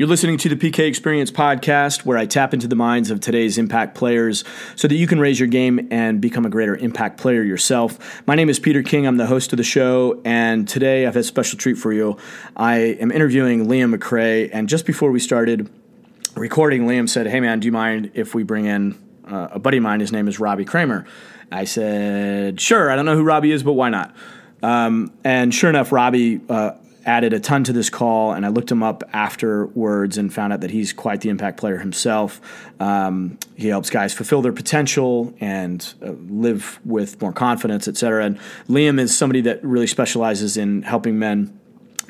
You're listening to the PK Experience podcast, where I tap into the minds of today's impact players so that you can raise your game and become a greater impact player yourself. My name is Peter King. I'm the host of the show, and today I've had a special treat for you. I am interviewing Liam McRae, and just before we started recording, Liam said, Hey, man, do you mind if we bring in uh, a buddy of mine? His name is Robbie Kramer. I said, Sure. I don't know who Robbie is, but why not? Um, and sure enough, Robbie uh, added a ton to this call, and I looked him up afterwards and found out that he's quite the impact player himself. Um, he helps guys fulfill their potential and uh, live with more confidence, et cetera. And Liam is somebody that really specializes in helping men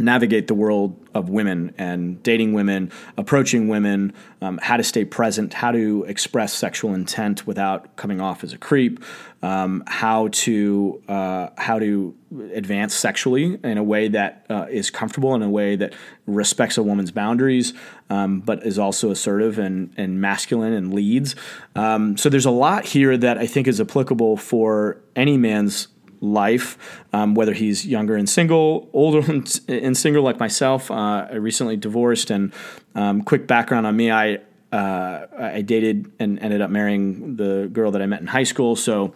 navigate the world of women and dating women, approaching women, um, how to stay present, how to express sexual intent without coming off as a creep, um, how to uh, how to advance sexually in a way that uh, is comfortable, in a way that respects a woman's boundaries, um, but is also assertive and and masculine and leads. Um, so there's a lot here that I think is applicable for any man's life, um, whether he's younger and single, older and single like myself. Uh, I recently divorced, and um, quick background on me: I uh, I dated and ended up marrying the girl that I met in high school. So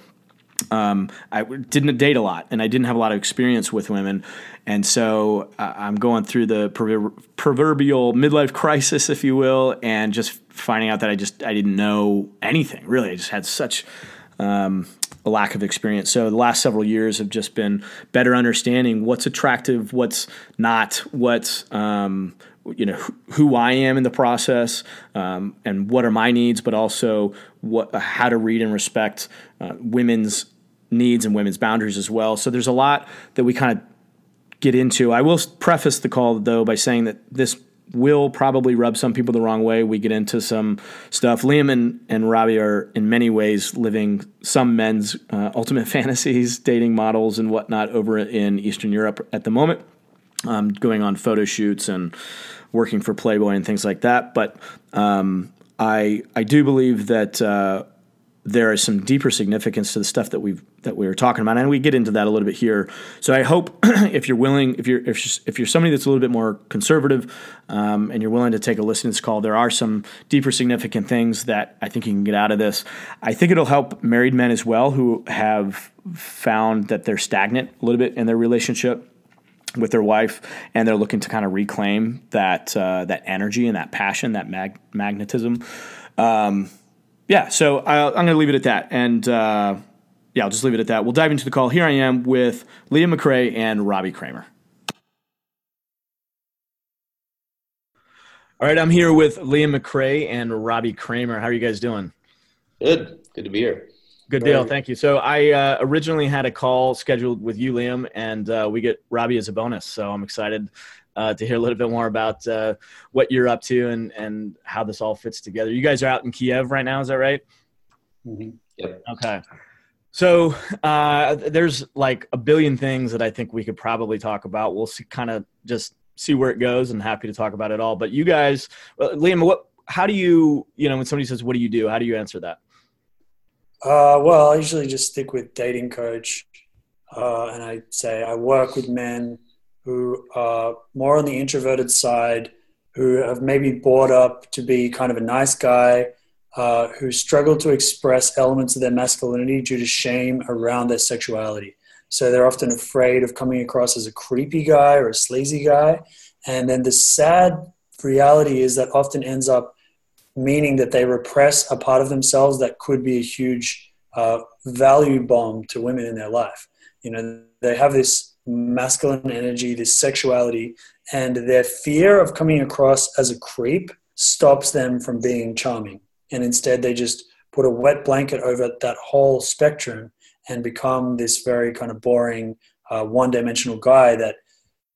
um, I didn't date a lot, and I didn't have a lot of experience with women, and so uh, I'm going through the proverbial midlife crisis, if you will, and just finding out that I just I didn't know anything really. I just had such um, a lack of experience. So the last several years have just been better understanding what's attractive, what's not, what's um, you know who I am in the process, um, and what are my needs, but also what how to read and respect uh, women's needs and women's boundaries as well. So there's a lot that we kind of get into. I will preface the call though by saying that this will probably rub some people the wrong way. We get into some stuff. Liam and, and Robbie are in many ways living some men's uh, ultimate fantasies, dating models and whatnot over in Eastern Europe at the moment, um, going on photo shoots and working for Playboy and things like that. But um, I I do believe that uh, there is some deeper significance to the stuff that we've that we were talking about, and we get into that a little bit here. So I hope if you're willing, if you're if you're, if you're somebody that's a little bit more conservative, um, and you're willing to take a listen to this call, there are some deeper significant things that I think you can get out of this. I think it'll help married men as well who have found that they're stagnant a little bit in their relationship with their wife, and they're looking to kind of reclaim that uh, that energy and that passion, that mag- magnetism. Um, yeah, so i am going to leave it at that. And uh, yeah, I'll just leave it at that. We'll dive into the call. Here I am with Liam McRae and Robbie Kramer. All right, I'm here with Liam McRae and Robbie Kramer. How are you guys doing? Good. Good to be here. Good deal. Thank you. So I uh, originally had a call scheduled with you, Liam, and uh, we get Robbie as a bonus. So I'm excited uh, to hear a little bit more about uh, what you're up to and and how this all fits together. You guys are out in Kiev right now, is that right? Mm-hmm. Yep. Okay. So uh, there's like a billion things that I think we could probably talk about. We'll kind of just see where it goes, and happy to talk about it all. But you guys, uh, Liam, what? How do you, you know, when somebody says, "What do you do?" How do you answer that? Uh, well, I usually just stick with dating coach, uh, and I say I work with men who are more on the introverted side, who have maybe brought up to be kind of a nice guy, uh, who struggle to express elements of their masculinity due to shame around their sexuality. So they're often afraid of coming across as a creepy guy or a sleazy guy. And then the sad reality is that often ends up meaning that they repress a part of themselves that could be a huge uh, value bomb to women in their life. You know, they have this masculine energy, this sexuality, and their fear of coming across as a creep stops them from being charming. And instead, they just put a wet blanket over that whole spectrum and become this very kind of boring, uh, one dimensional guy that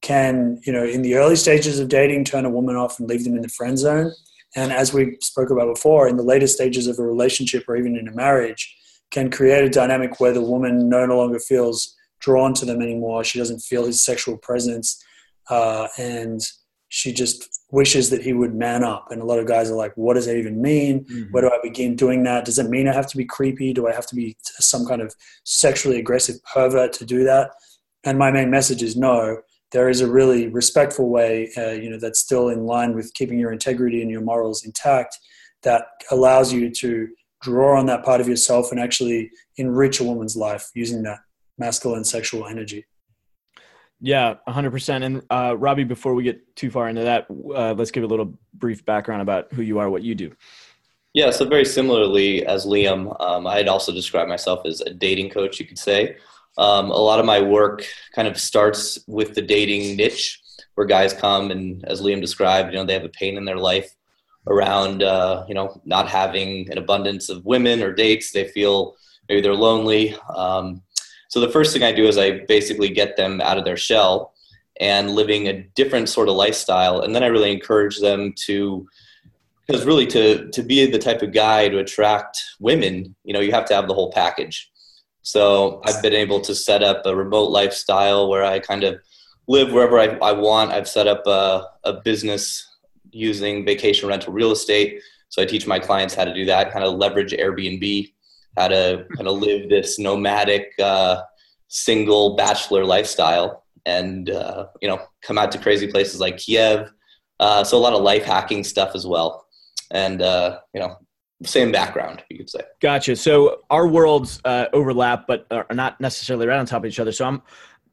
can, you know, in the early stages of dating, turn a woman off and leave them in the friend zone. And as we spoke about before, in the later stages of a relationship or even in a marriage, can create a dynamic where the woman no longer feels drawn to them anymore. She doesn't feel his sexual presence, uh, and she just wishes that he would man up. And a lot of guys are like, "What does that even mean? Mm-hmm. Where do I begin doing that? Does it mean I have to be creepy? Do I have to be some kind of sexually aggressive pervert to do that?" And my main message is no. there is a really respectful way, uh, you know, that's still in line with keeping your integrity and your morals intact that allows you to draw on that part of yourself and actually enrich a woman's life using that masculine sexual energy. Yeah, 100%. And uh, Robbie, before we get too far into that, uh, let's give a little brief background about who you are, what you do. Yeah, so very similarly as Liam, um, I'd also describe myself as a dating coach, you could say. Um, a lot of my work kind of starts with the dating niche, where guys come and, as Liam described, you know, they have a pain in their life around, uh, you know, not having an abundance of women or dates. They feel maybe they're lonely. Um, so the first thing I do is I basically get them out of their shell and living a different sort of lifestyle, and then I really encourage them to because really to to be the type of guy to attract women you know you have to have the whole package. So i've been able to set up a remote lifestyle where i kind of live wherever i, I want. I've set up a, a business using vacation rental real estate. So i teach my clients how to do that kind of leverage airbnb how to kind of live this nomadic uh, single bachelor lifestyle. And uh, you know come out to crazy places like kiev uh, so a lot of life hacking stuff as well. And uh, you know same background you could say. Gotcha. So our worlds uh, overlap but are not necessarily right on top of each other. So i'm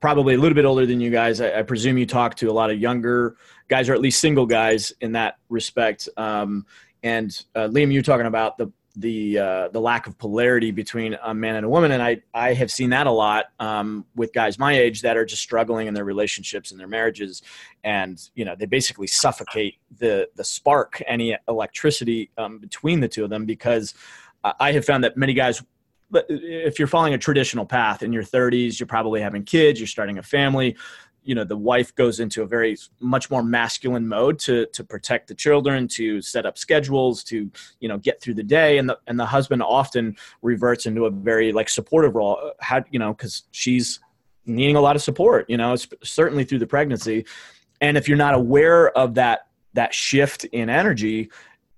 probably a little bit older than you guys. I, I presume you talk to a lot of younger guys or at least single guys in that respect. Um, and uh, liam you're talking about the the uh, the lack of polarity between a man and a woman, and I I have seen that a lot um, with guys my age that are just struggling in their relationships and their marriages, and you know they basically suffocate the the spark, any electricity um, between the two of them, because I have found that many guys. If you're following a traditional path in your 30s, you're probably having kids, you're starting a family you know the wife goes into a very much more masculine mode to to protect the children to set up schedules to you know get through the day. And the and the husband often reverts into a very like supportive role. Uh, how you know because she's needing a lot of support you know certainly through the pregnancy. And if you're not aware of that that shift in energy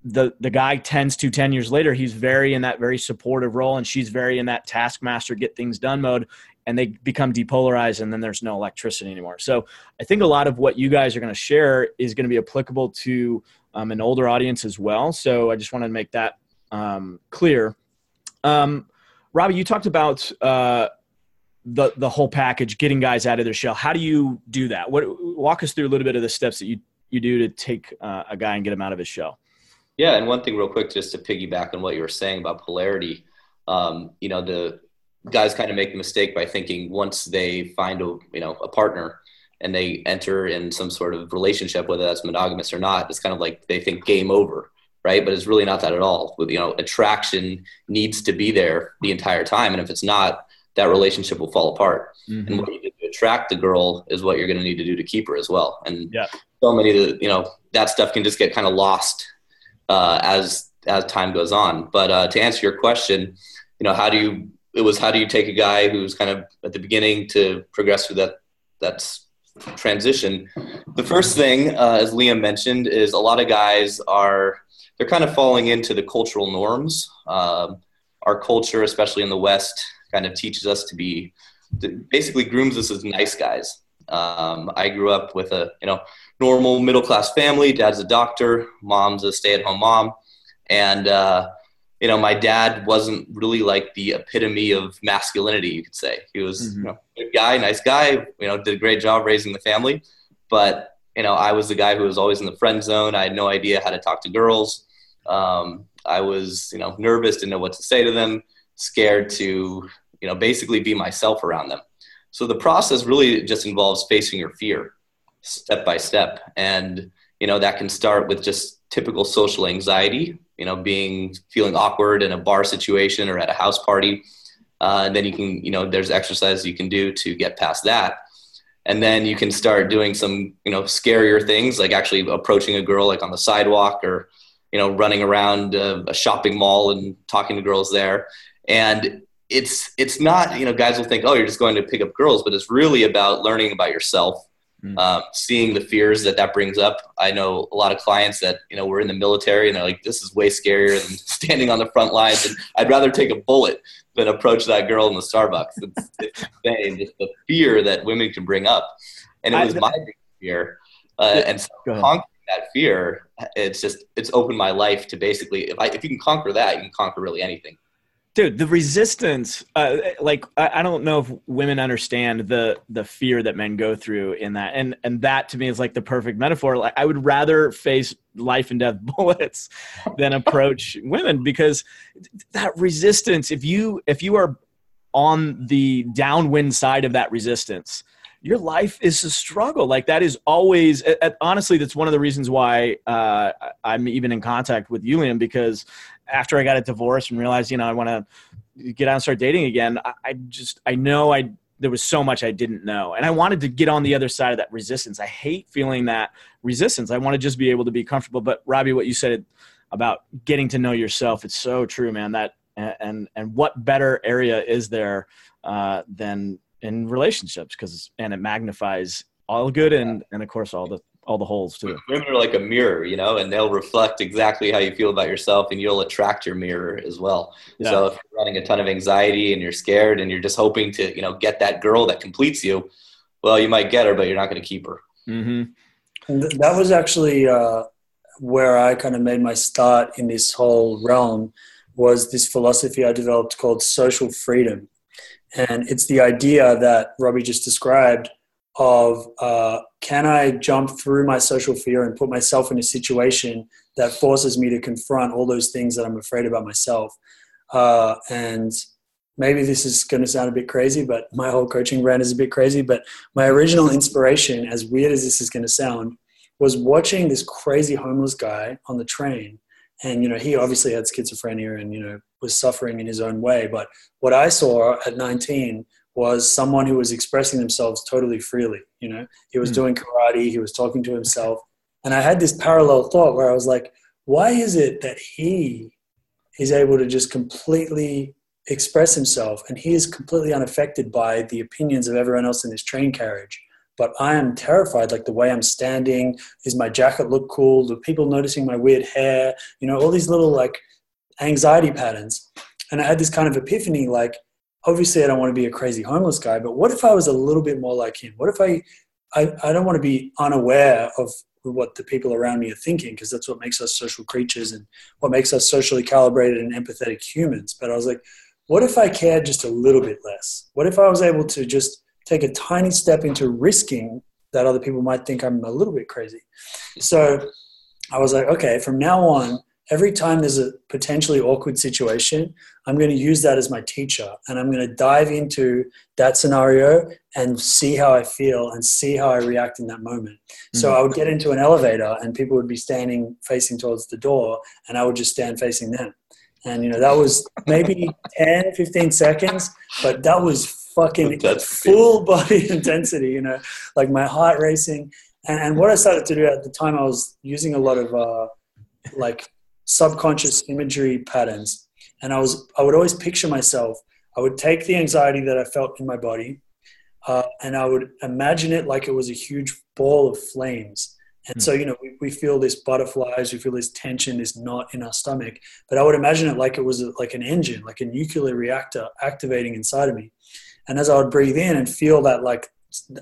the the guy tends to 10 years later he's very in that very supportive role and she's very in that taskmaster get things done mode and they become depolarized and then there's no electricity anymore. So i think a lot of what you guys are going to share is going to be applicable to um, an older audience as well. So i just wanted to make that um, clear. Um, robbie you talked about uh, the the whole package getting guys out of their shell. How do you do that? What walk us through a little bit of the steps that you you do to take uh, a guy and get him out of his shell. Yeah and one thing real quick just to piggyback on what you were saying about polarity um, you know the guys kind of make a mistake by thinking once they find a you know a partner and they enter in some sort of relationship, whether that's monogamous or not, it's kind of like they think game over, right? But it's really not that at all. With you know, attraction needs to be there the entire time, and if it's not, that relationship will fall apart. Mm-hmm. And what you do to attract the girl is what you're going to need to do to keep her as well. And yeah. so many, of the, you know, that stuff can just get kind of lost uh, as as time goes on. But uh, to answer your question, you know, how do you it was how do you take a guy who's kind of at the beginning to progress through that that transition. The first thing, uh, as Liam mentioned, is a lot of guys are they're kind of falling into the cultural norms. Um, our culture, especially in the West, kind of teaches us to be basically grooms us as nice guys. Um, I grew up with a you know normal middle class family. Dad's a doctor, mom's a stay at home mom, and uh, you know, my dad wasn't really like the epitome of masculinity, you could say. He was mm-hmm. you know, a good guy, nice guy, you know, did a great job raising the family. But, you know, I was the guy who was always in the friend zone. I had no idea how to talk to girls. Um, I was, you know, nervous, didn't know what to say to them, scared to, you know, basically be myself around them. So the process really just involves facing your fear step by step. And, you know, that can start with just typical social anxiety you know, being feeling awkward in a bar situation or at a house party. Uh, and then you can, you know, there's exercises you can do to get past that. And then you can start doing some, you know, scarier things like actually approaching a girl like on the sidewalk or, you know, running around a, a shopping mall and talking to girls there. And it's it's not, you know, guys will think, oh, you're just going to pick up girls, but it's really about learning about yourself Mm. Um, seeing the fears that that brings up. I know a lot of clients that you know were in the military and they're like, "This is way scarier than standing on the front lines." And I'd rather take a bullet than approach that girl in the Starbucks. It's, it's insane, just the fear that women can bring up. and it was I, my biggest fear. Uh, and so conquering that fear, it's just it's opened my life to basically if I if you can conquer that, you can conquer really anything dude the resistance uh, like I, I, don't know if women understand the the fear that men go through in that. And and that to me is like the perfect metaphor. Like i would rather face life and death bullets than approach women because that resistance if you if you are on the downwind side of that resistance your life is a struggle. Like that is always honestly that's one of the reasons why uh, i'm even in contact with Julian because after I got a divorce and realized, you know, I want to get out and start dating again, I, I, just, I know I, there was so much I didn't know. And I wanted to get on the other side of that resistance. I hate feeling that resistance. I want to just be able to be comfortable. But Robbie, what you said about getting to know yourself, it's so true, man. That, and, and what better area is there uh, than in relationships? Because, and it magnifies all good and, and of course all the all the holes too. Women are like a mirror, you know, and they'll reflect exactly how you feel about yourself, and you'll attract your mirror as well. Yeah. So if you're running a ton of anxiety and you're scared and you're just hoping to, you know, get that girl that completes you, well, you might get her, but you're not going to keep her. Mm-hmm. that was actually uh, where I kind of made my start in this whole realm. Was this philosophy I developed called social freedom, and it's the idea that Robbie just described of uh, can I jump through my social fear and put myself in a situation that forces me to confront all those things that I'm afraid about myself? Uh, and maybe this is going to sound a bit crazy, but my whole coaching brand is a bit crazy. But my original inspiration, as weird as this is going to sound, was watching this crazy homeless guy on the train. And, you know, he obviously had schizophrenia and, you know, was suffering in his own way. But what I saw at 19 was someone who was expressing themselves totally freely. You know, he was mm. doing karate, he was talking to himself. And I had this parallel thought where I was like, why is it that he is able to just completely express himself and he is completely unaffected by the opinions of everyone else in his train carriage? But I am terrified, like the way I'm standing, is my jacket look cool? Do people noticing my weird hair? You know, all these little like anxiety patterns. And I had this kind of epiphany like, obviously I don't want to be a crazy homeless guy, but what if I was a little bit more like him? What if I, I, I don't want to be unaware of what the people around me are thinking because that's what makes us social creatures and what makes us socially calibrated and empathetic humans. But I was like, what if I cared just a little bit less? What if I was able to just take a tiny step into risking that other people might think I'm a little bit crazy? So I was like, okay, from now on, every time there's a potentially awkward situation, I'm going to use that as my teacher and I'm going to dive into that scenario and see how I feel and see how I react in that moment. Mm-hmm. So I would get into an elevator and people would be standing facing towards the door and I would just stand facing them. And, you know, that was maybe 10, 15 seconds, but that was fucking full body intensity, you know, like my heart racing. And, and what I started to do at the time, I was using a lot of, uh, like subconscious imagery patterns. And I was, I would always picture myself. I would take the anxiety that I felt in my body, uh, and I would imagine it like it was a huge ball of flames. And so, you know, we, we feel this butterflies, we feel this tension, this knot in our stomach. But I would imagine it like it was a, like an engine, like a nuclear reactor activating inside of me. And as I would breathe in and feel that like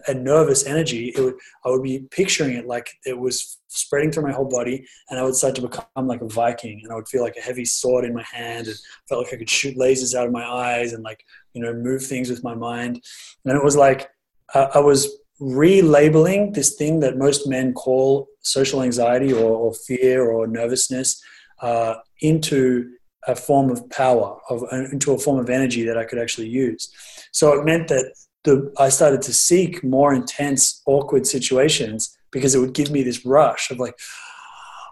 a nervous energy, it would, I would be picturing it like it was spreading through my whole body, and I would start to become like a Viking, and I would feel like a heavy sword in my hand, and felt like I could shoot lasers out of my eyes, and like you know move things with my mind. And it was like uh, I was relabeling this thing that most men call social anxiety or, or fear or nervousness uh, into a form of power, of into a form of energy that I could actually use. So it meant that the, I started to seek more intense, awkward situations because it would give me this rush of like,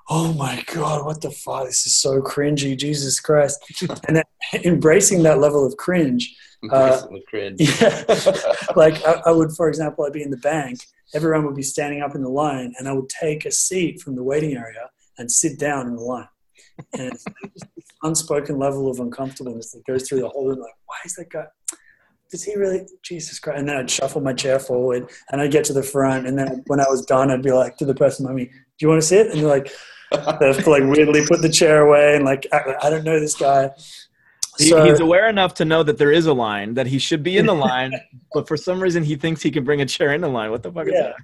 oh my God, what the fuck? This is so cringy, Jesus Christ. and then embracing that level of cringe. Uh, cringe. Yeah. like I, I, would, for example, I'd be in the bank, everyone would be standing up in the line, and I would take a seat from the waiting area and sit down in the line. And this unspoken level of uncomfortableness that goes through the whole room. Like, why is that guy? Does he really Jesus Christ? And then I'd shuffle my chair forward and I'd get to the front. And then when I was done, I'd be like to the person behind me, do you want to sit? And they're like, they have like weirdly put the chair away and like, I, I don't know this guy. He, he's aware enough to know that there is a line that he should be in the line, but for some reason he thinks he can bring a chair in the line. What the fuck yeah. is that?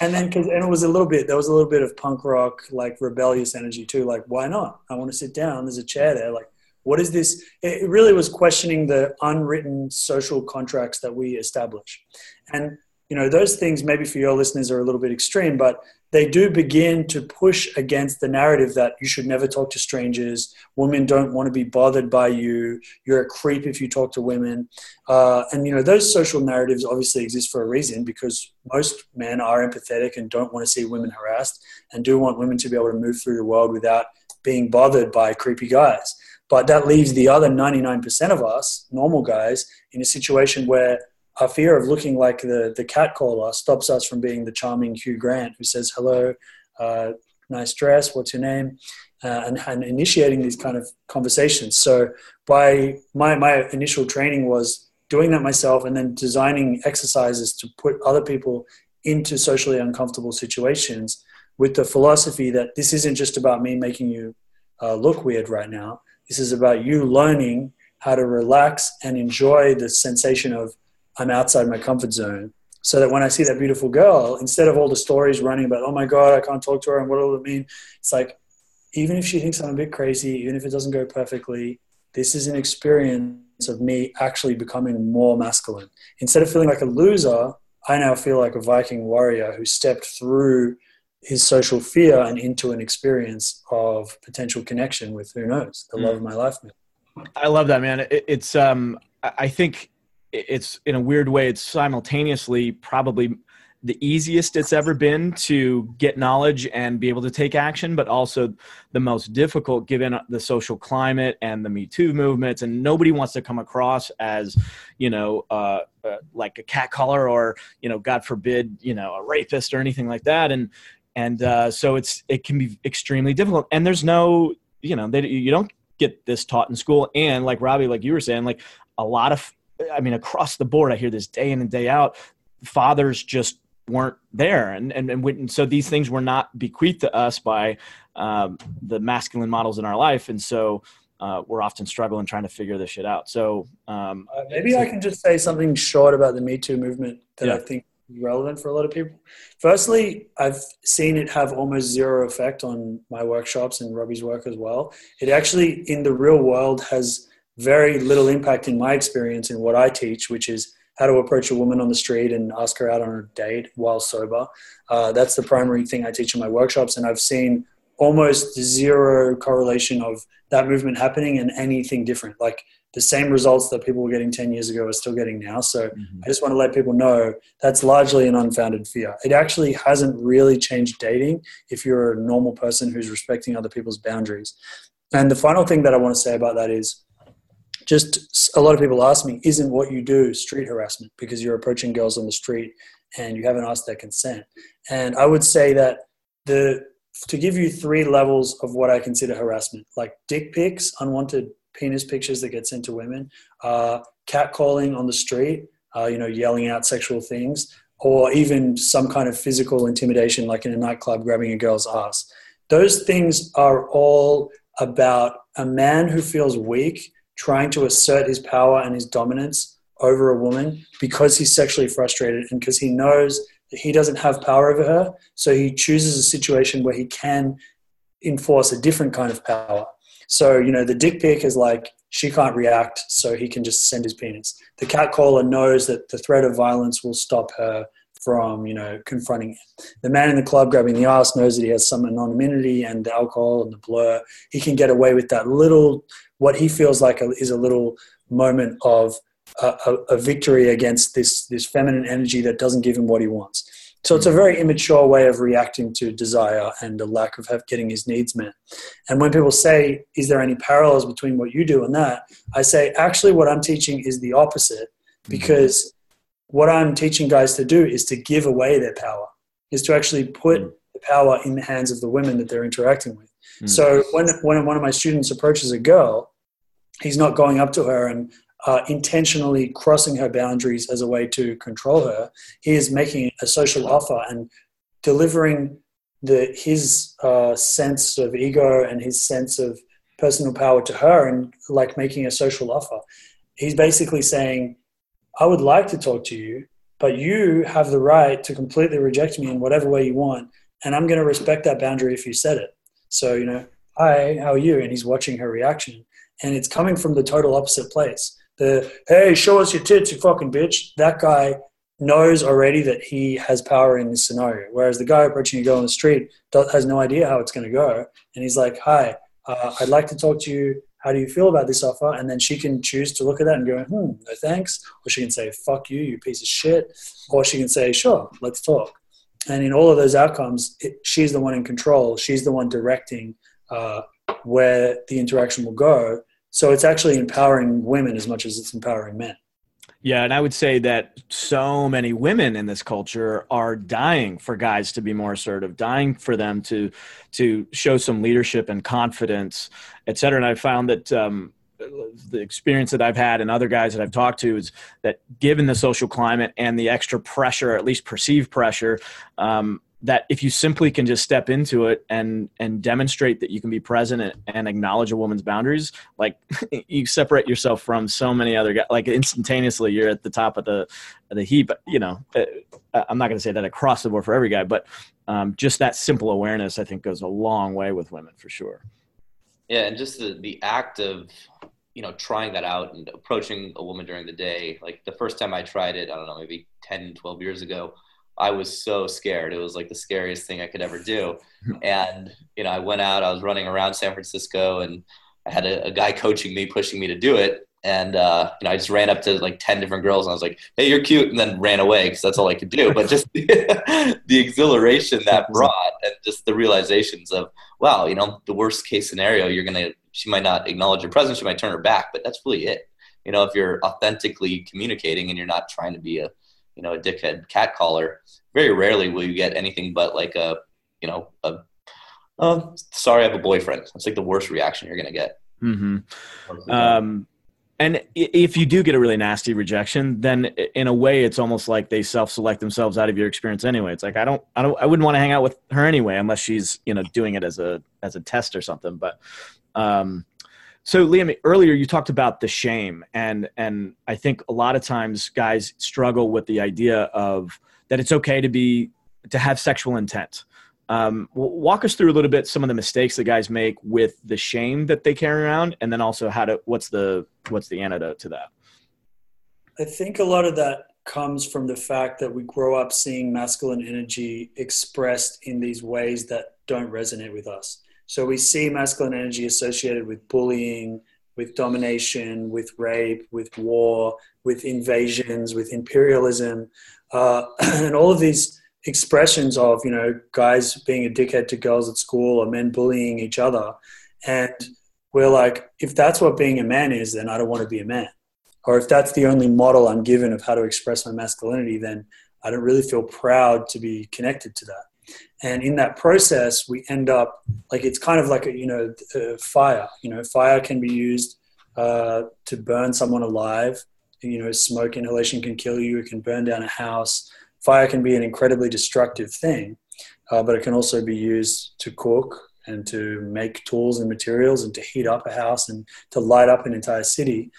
And then, cause, and it was a little bit. There was a little bit of punk rock, like rebellious energy too. Like, why not? I want to sit down. There's a chair there. Like, what is this? It really was questioning the unwritten social contracts that we establish, and you know those things maybe for your listeners are a little bit extreme, but they do begin to push against the narrative that you should never talk to strangers. Women don't want to be bothered by you. You're a creep if you talk to women. Uh, and, you know, those social narratives obviously exist for a reason because most men are empathetic and don't want to see women harassed and do want women to be able to move through the world without being bothered by creepy guys. But that leaves the other 99% of us, normal guys, in a situation where our fear of looking like the, the cat caller stops us from being the charming Hugh Grant who says, hello, uh, nice dress, what's your name? Uh, and, and, initiating these kind of conversations. So by my, my initial training was doing that myself and then designing exercises to put other people into socially uncomfortable situations with the philosophy that this isn't just about me making you uh, look weird right now. This is about you learning how to relax and enjoy the sensation of I'm outside my comfort zone. So that when I see that beautiful girl, instead of all the stories running about, oh my God, I can't talk to her and what will it mean? It's like, even if she thinks I'm a bit crazy, even if it doesn't go perfectly, this is an experience of me actually becoming more masculine. Instead of feeling like a loser, I now feel like a Viking warrior who stepped through his social fear and into an experience of potential connection with who knows the mm. love of my life. I love that, man. It, it's um, I think it's in a weird way it's simultaneously probably the easiest it's ever been to get knowledge and be able to take action, but also the most difficult given the social climate and the Me Too movements. And nobody wants to come across as, you know, uh, uh, like a cat caller or, you know, God forbid, you know, a rapist or anything like that. And and uh, so it's it can be extremely difficult. And there's no, you know, they, you don't get this taught in school. And like Robbie, like you were saying, like a lot of I mean, across the board, I hear this day in and day out. Fathers just weren't there, and and and, and so these things were not bequeathed to us by um, the masculine models in our life, and so. Uh, we're often struggling trying to figure this shit out. So um, uh, maybe I can just say something short about the Me Too movement that yeah. I think relevant for a lot of people. Firstly, I've seen it have almost zero effect on my workshops and Robbie's work as well. It actually, in the real world, has very little impact in my experience in what I teach, which is how to approach a woman on the street and ask her out on a date while sober. Uh, that's the primary thing I teach in my workshops, and I've seen almost zero correlation of that movement happening and anything different. Like the same results that people were getting 10 years ago are still getting now. So mm-hmm. I just want to let people know that's largely an unfounded fear. It actually hasn't really changed dating if you're a normal person who's respecting other people's boundaries. And the final thing that I want to say about that is just a lot of people ask me, isn't what you do street harassment because you're approaching girls on the street and you haven't asked their consent? And I would say that the to give you three levels of what I consider harassment, like dick pics, unwanted penis pictures that get sent to women, uh, catcalling on the street, uh, you know, yelling out sexual things, or even some kind of physical intimidation, like in a nightclub grabbing a girl's ass. Those things are all about a man who feels weak trying to assert his power and his dominance over a woman because he's sexually frustrated and because he knows that he doesn't have power over her. So he chooses a situation where he can enforce a different kind of power. So, you know, the dick pic is like she can't react, so he can just send his penis. The cat caller knows that the threat of violence will stop her from, you know, confronting him. The man in the club grabbing the ass knows that he has some anonymity and the alcohol and the blur. He can get away with that little what he feels like is a little moment of a, a, a, victory against this this feminine energy that doesn't give him what he wants. So it's a very immature way of reacting to desire and a lack of getting his needs met. And when people say, "Is there any parallels between what you do and that?" I say, actually, what I'm teaching is the opposite, mm-hmm. because what I'm teaching guys to do is to give away their power, is to actually put mm-hmm. the power in the hands of the women that they're interacting with. Mm. So when, when one of my students approaches a girl, he's not going up to her and uh, intentionally crossing her boundaries as a way to control her. He is making a social offer and delivering the his uh, sense of ego and his sense of personal power to her and like making a social offer. He's basically saying, I would like to talk to you, but you have the right to completely reject me in whatever way you want. And I'm going to respect that boundary if you said it. So, you know, hi, how are you? And he's watching her reaction. And it's coming from the total opposite place. The, hey, show us your tits, you fucking bitch. That guy knows already that he has power in this scenario. Whereas the guy approaching a girl on the street has no idea how it's going to go. And he's like, hi, uh, I'd like to talk to you. How do you feel about this offer? And then she can choose to look at that and go, hmm, no thanks. Or she can say, fuck you, you piece of shit. Or she can say, sure, let's talk. And in all of those outcomes, it, she's the one in control. She's the one directing uh, where the interaction will go. So it's actually empowering women as much as it's empowering men. Yeah, and I would say that so many women in this culture are dying for guys to be more assertive, dying for them to to show some leadership and confidence, et cetera. And I found that um, the experience that I've had and other guys that I've talked to is that given the social climate and the extra pressure, at least perceived pressure, um, that if you simply can just step into it and and demonstrate that you can be present and, and acknowledge a woman's boundaries like you separate yourself from so many other guys like instantaneously you're at the top of the of the heap you know uh, uh, i'm not going to say that across the board for every guy but um, just that simple awareness i think goes a long way with women for sure. Yeah and just the the act of you know trying that out and approaching a woman during the day like the first time i tried it i don't know maybe 10 12 years ago I was so scared. It was like the scariest thing I could ever do. And, you know, I went out, I was running around San Francisco and I had a, a guy coaching me, pushing me to do it. And, uh, you know, I just ran up to like 10 different girls and I was like, Hey, you're cute. And then ran away because that's all I could do. But just the, the exhilaration that brought and just the realizations of, wow, you know, the worst case scenario, you're going to, she might not acknowledge your presence. She might turn her back, but that's really it. You know, if you're authentically communicating and you're not trying to be a, you know a dickhead cat caller very rarely will you get anything but like a you know a oh, sorry i have a boyfriend. It's like the worst reaction you're gonna get. Mm-hmm. um, and if you do get a really nasty rejection then in a way it's almost like they self-select themselves out of your experience anyway. It's like i don't i don't i wouldn't want to hang out with her anyway unless she's you know doing it as a as a test or something but um so Liam, earlier you talked about the shame, and and I think a lot of times guys struggle with the idea of that it's okay to be to have sexual intent. Um, walk us through a little bit some of the mistakes that guys make with the shame that they carry around, and then also how to what's the what's the antidote to that. I think a lot of that comes from the fact that we grow up seeing masculine energy expressed in these ways that don't resonate with us. So we see masculine energy associated with bullying, with domination, with rape, with war, with invasions, with imperialism, uh, and all of these expressions of you know guys being a dickhead to girls at school or men bullying each other, and we're like, if that's what being a man is, then I don't want to be a man. Or if that's the only model I'm given of how to express my masculinity, then I don't really feel proud to be connected to that and in that process we end up like it's kind of like a you know a fire. You know fire can be used uh, to burn someone alive. You know smoke inhalation can kill you. It can burn down a house. Fire can be an incredibly destructive thing uh, but it can also be used to cook and to make tools and materials and to heat up a house and to light up an entire city.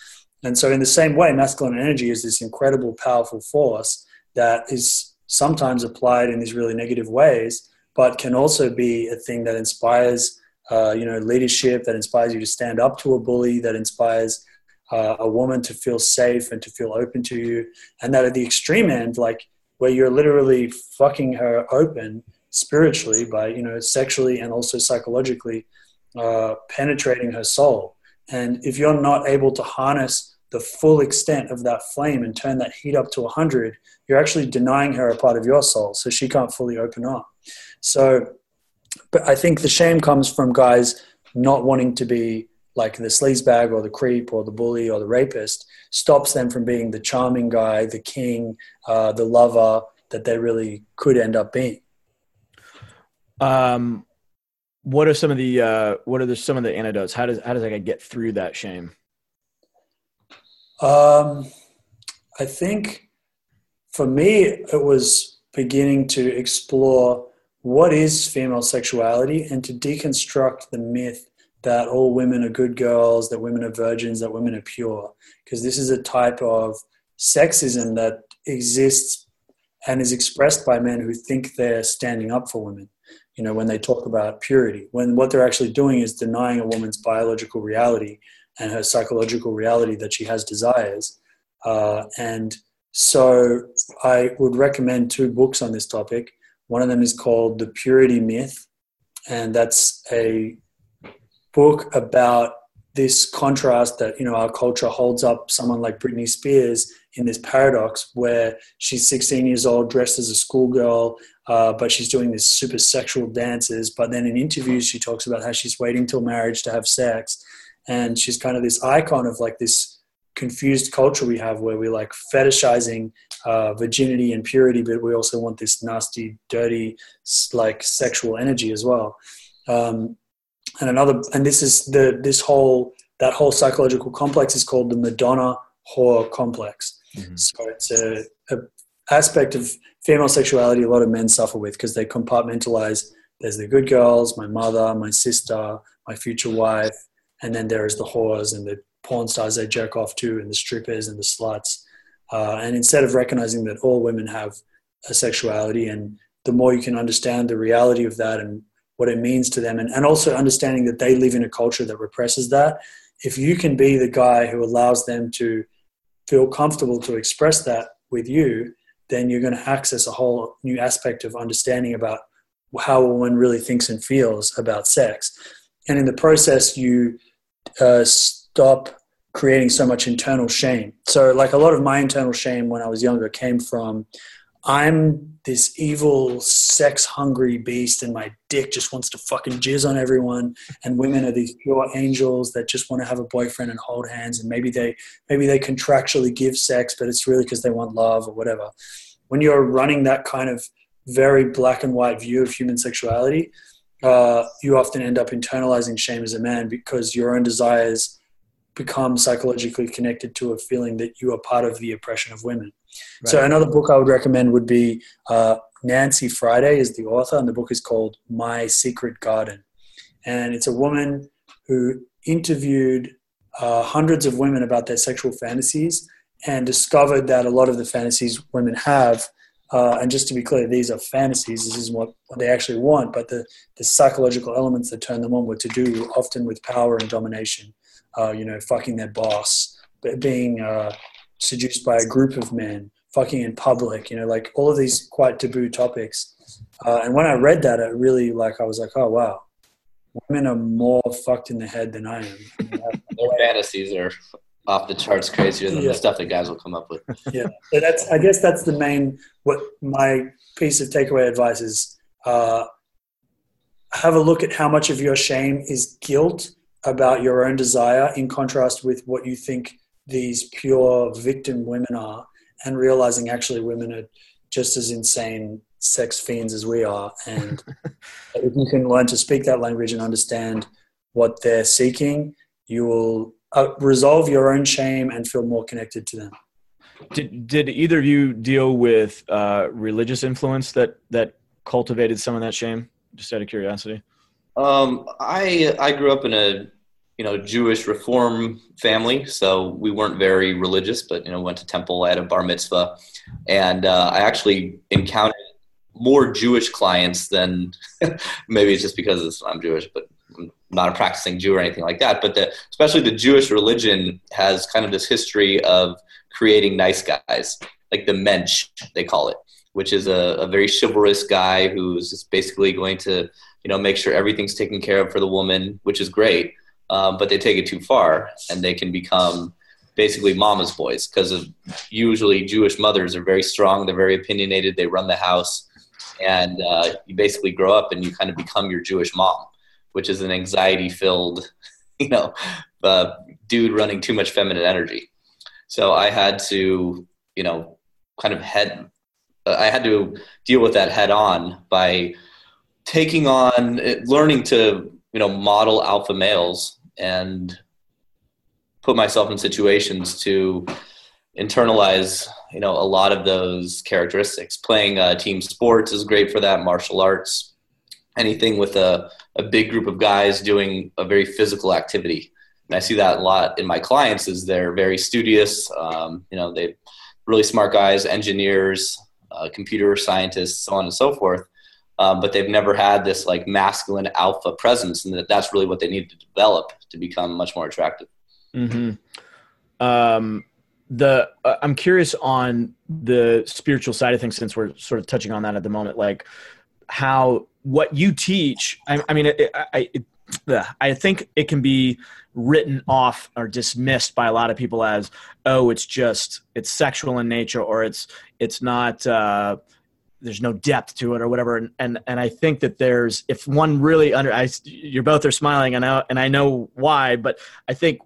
And so in the same way masculine energy is this incredible powerful force that is sometimes applied in these really negative ways, but can also be a thing that inspires, uh, you know, leadership, that inspires you to stand up to a bully, that inspires uh, a woman to feel safe and to feel open to you, and that at the extreme end, like where you're literally fucking her open spiritually by, you know, sexually and also psychologically uh, penetrating her soul. And if you're not able to harness the full extent of that flame and turn that heat up to 100, you're actually denying her a part of your soul. So she can't fully open up. So, but I think the shame comes from guys not wanting to be like the sleazebag or the creep or the bully or the rapist, stops them from being the charming guy, the king, uh, the lover that they really could end up being. Um, what are some of the uh, what are the, some of the antidotes? How does how does I get through that shame? Um, I think for me, it was beginning to explore what is female sexuality and to deconstruct the myth that all women are good girls, that women are virgins, that women are pure. Because this is a type of sexism that exists and is expressed by men who think they're standing up for women. You know, when they talk about purity, when what they're actually doing is denying a woman's biological reality and her psychological reality that she has desires. Uh, and so I would recommend two books on this topic. One of them is called The Purity Myth, and that's a book about this contrast that you know our culture holds up someone like Britney Spears in this paradox where she's 16 years old, dressed as a schoolgirl, uh, but she's doing these super sexual dances. But then in interviews, she talks about how she's waiting till marriage to have sex, and she's kind of this icon of like this confused culture we have where we're like fetishizing uh, virginity and purity, but we also want this nasty, dirty, like sexual energy as well. Um, and another, and this is the this whole that whole psychological complex is called the Madonna whore complex. Mm-hmm. So it's a, a aspect of female sexuality a lot of men suffer with because they compartmentalize. There's the good girls, my mother, my sister, my future wife, and then there is the whores and the porn stars they jerk off to, and the strippers and the sluts. Uh, and instead of recognizing that all women have a sexuality, and the more you can understand the reality of that and what it means to them, and, and also understanding that they live in a culture that represses that, if you can be the guy who allows them to feel comfortable to express that with you, then you're going to access a whole new aspect of understanding about how a woman really thinks and feels about sex. And in the process, you uh, stop creating so much internal shame. So, like a lot of my internal shame when I was younger came from I'm this evil, sex hungry beast, and my dick just wants to fucking jizz on everyone. And women are these pure angels that just want to have a boyfriend and hold hands. And maybe they maybe they contractually give sex, but it's really because they want love or whatever. When you're running that kind of very black and white view of human sexuality, uh, you often end up internalizing shame as a man because your own desires become psychologically connected to a feeling that you are part of the oppression of women. Right. So another book I would recommend would be uh, Nancy Friday is the author, and the book is called My Secret Garden, and it's a woman who interviewed uh, hundreds of women about their sexual fantasies and discovered that a lot of the fantasies women have. Uh, and just to be clear, these are fantasies. This is what, what they actually want. But the, the psychological elements that turn them on were to do often with power and domination. Uh, you know, fucking their boss, being uh, seduced by a group of men, fucking in public, you know, like all of these quite taboo topics. Uh, and when I read that, it really like I was like, oh wow, women are more fucked in the head than I am. Their fantasies are off the charts crazier than yeah. the stuff that guys will come up with. yeah, so that's I guess that's the main what my piece of takeaway advice is. Uh, have a look at how much of your shame is guilt about your own desire in contrast with what you think these pure victim women are and realizing actually women are just as insane sex fiends as we are and if you can learn to speak that language and understand what they're seeking you will uh, resolve your own shame and feel more connected to them. Did, did either of you deal with uh, religious influence that that cultivated some of that shame? Just out of curiosity. Um, I I grew up in a you know Jewish Reform family, so we weren't very religious, but you know went to temple, I had a bar mitzvah, and uh, I actually encountered more Jewish clients than maybe it's just because I'm Jewish, but I'm not a practicing Jew or anything like that. But the, especially the Jewish religion has kind of this history of creating nice guys, like the mensch they call it, which is a, a very chivalrous guy who's basically going to you know make sure everything's taken care of for the woman, which is great um, but they take it too far and they can become basically mama's boys because usually Jewish mothers are very strong, they're very opinionated, they run the house, and uh, you basically grow up and you kind of become your Jewish mom, which is an anxiety filled, you know, uh, dude running too much feminine energy. So I had to, you know, kind of head, uh, I had to deal with that head on by taking on, learning to, you know, model alpha males and put myself in situations to internalize you know a lot of those characteristics playing uh, team sports is great for that martial arts anything with a, a big group of guys doing a very physical activity. And I see that a lot in my clients is they're very studious. Um, you know, they really smart guys, engineers, uh, computer scientists, so on and so forth. Um, but they've never had this like masculine alpha presence, and that that's really what they need to develop to become much more attractive. Mm-hmm. Um, the uh, I'm curious on the spiritual side of things, since we're sort of touching on that at the moment, like how what you teach. I, I mean, it, I, it, I think it can be written off or dismissed by a lot of people as, oh, it's just it's sexual in nature, or it's it's not. Uh, there's no depth to it or whatever and and, and i think that there's if one really under i you're both are smiling and I, and I know why but i think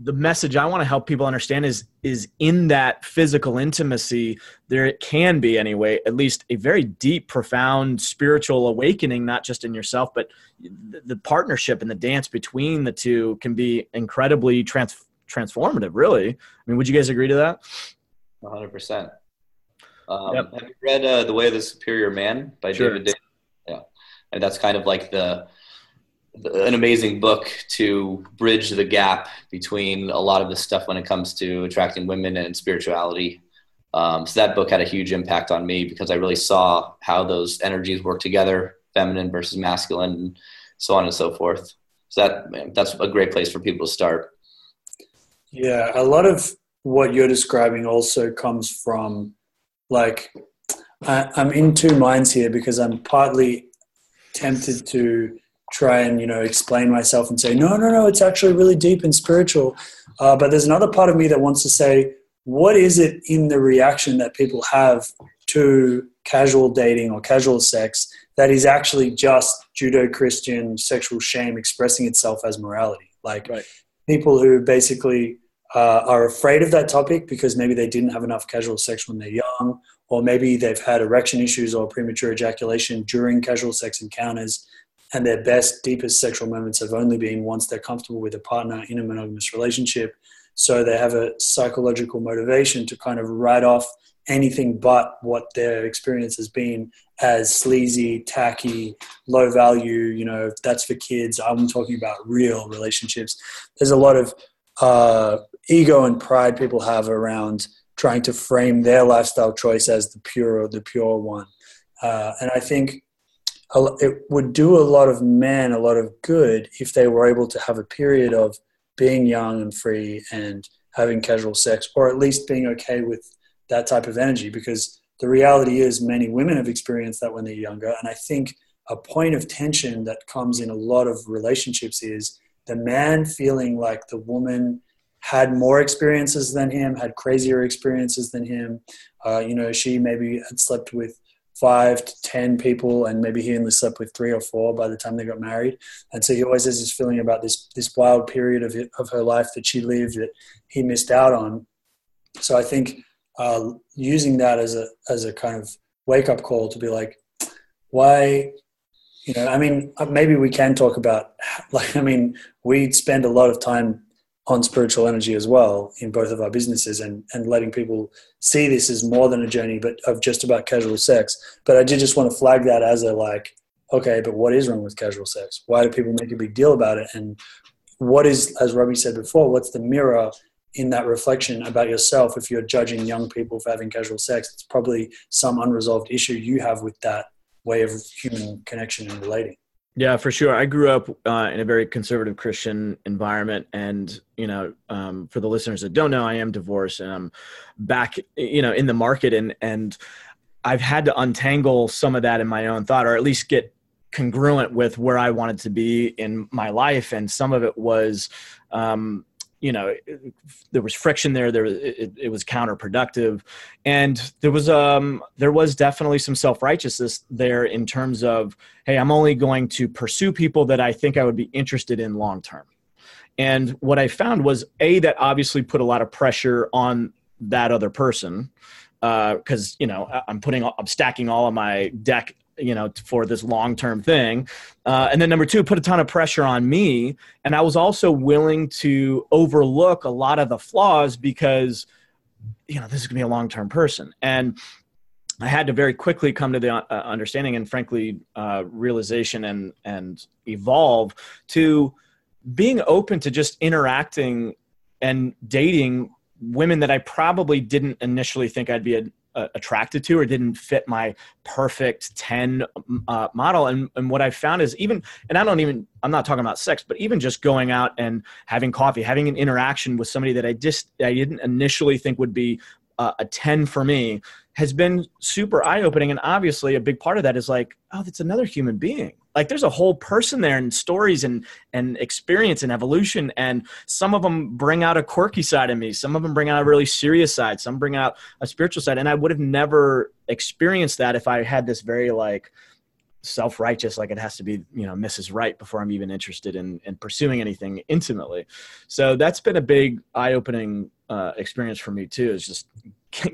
the message i want to help people understand is is in that physical intimacy there it can be anyway at least a very deep profound spiritual awakening not just in yourself but the, the partnership and the dance between the two can be incredibly trans, transformative really i mean would you guys agree to that 100% um, yep. Have you read uh, The Way of the Superior Man by sure. David? Davis? Yeah, and that's kind of like the, an amazing book to bridge the gap between a lot of the stuff when it comes to attracting women and spirituality. Um, so that book had a huge impact on me because I really saw how those energies work together, feminine versus masculine, and so on and so forth. So that that's a great place for people to start. Yeah, a lot of what you're describing also comes from like I, I'm in two minds here because I'm partly tempted to try and you know explain myself and say no no no it's actually really deep and spiritual. Uh, but there's another part of me that wants to say what is it in the reaction that people have to casual dating or casual sex that is actually just judeo-christian sexual shame expressing itself as morality? Like right. people who basically uh, are afraid of that topic because maybe they didn't have enough casual sex when they're young, or maybe they've had erection issues or premature ejaculation during casual sex encounters, and their best, deepest sexual moments have only been once they're comfortable with a partner in a monogamous relationship. So they have a psychological motivation to kind of write off anything but what their experience has been as sleazy, tacky, low value. You know, that's for kids. I'm talking about real relationships. There's a lot of uh, ego and pride people have around trying to frame their lifestyle choice as the pure the pure one. Uh, and I think it would do a lot of men a lot of good if they were able to have a period of being young and free and having casual sex, or at least being okay with that type of energy. Because the reality is, many women have experienced that when they're younger. And I think a point of tension that comes in a lot of relationships is the man feeling like the woman had more experiences than him, had crazier experiences than him. Uh, you know, she maybe had slept with five to ten people, and maybe he only slept with three or four by the time they got married. And so he always has this feeling about this this wild period of it, of her life that she lived that he missed out on. So I think uh, using that as a as a kind of wake up call to be like, why you know, I mean, uh, maybe we can talk about, like, I mean, we spend a lot of time on spiritual energy as well in both of our businesses and, and letting people see this as more than a journey, but of just about casual sex. But I did just want to flag that as a like, okay, but what is wrong with casual sex? Why do people make a big deal about it? And what is, as Robbie said before, what's the mirror in that reflection about yourself if you're judging young people for having casual sex? It's probably some unresolved issue you have with that way of human connection and relating. Yeah, for sure. I grew up uh, in a very conservative Christian environment, and you know, um, for the listeners that don't know, I am divorced, and I'm back, you know, in the market, and and I've had to untangle some of that in my own thought, or at least get congruent with where I wanted to be in my life, and some of it was um, you know there was friction there there it, it, was counterproductive. And there was um there was definitely some self-righteousness there in terms of hey i'm only going to pursue people that i think i would be interested in long term. And what i found was a that obviously put a lot of pressure on that other person uh, because uh, you know i'm putting i'm stacking all of my deck you know for this long term thing. Uh, and then number two put a ton of pressure on me. And i was also willing to overlook a lot of the flaws because you know this is going to be a long term person. And I had to very quickly come to the uh, understanding and, frankly, uh, realization and and evolve to being open to just interacting and dating women that I probably didn't initially think I'd be a, attracted to or didn't fit my perfect 10 uh, model. And, and what I found is even, and I don't even, I'm not talking about sex, but even just going out and having coffee, having an interaction with somebody that I just, I didn't initially think would be uh, a 10 for me has been super eye opening. And obviously, a big part of that is like, oh, that's another human being. Like, there's a whole person there and stories and, and experience and evolution. And some of them bring out a quirky side of me. Some of them bring out a really serious side. Some bring out a spiritual side. And I would have never experienced that if I had this very, like, self-righteous like it has to be you know mrs right before i'm even interested in in pursuing anything intimately so that's been a big eye-opening uh, experience for me too is just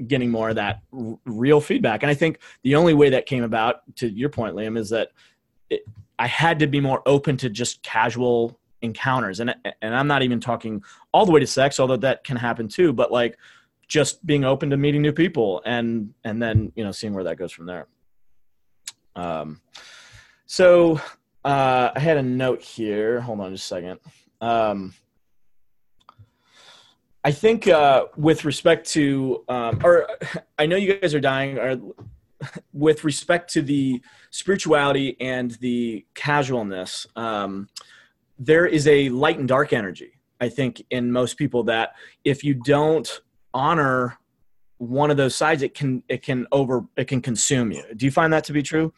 getting more of that r- real feedback and i think the only way that came about to your point liam is that i had to be more open to just casual encounters and and i'm not even talking all the way to sex although that can happen too but like just being open to meeting new people and and then you know seeing where that goes from there um, so uh, I had a note here. Hold on just a second. Um, I think uh, with respect to, um, or I know you guys are dying, or with respect to the spirituality and the casualness, um, there is a light and dark energy. I think in most people that if you don't honor one of those sides, it can it can over it can consume you. Do you find that to be true?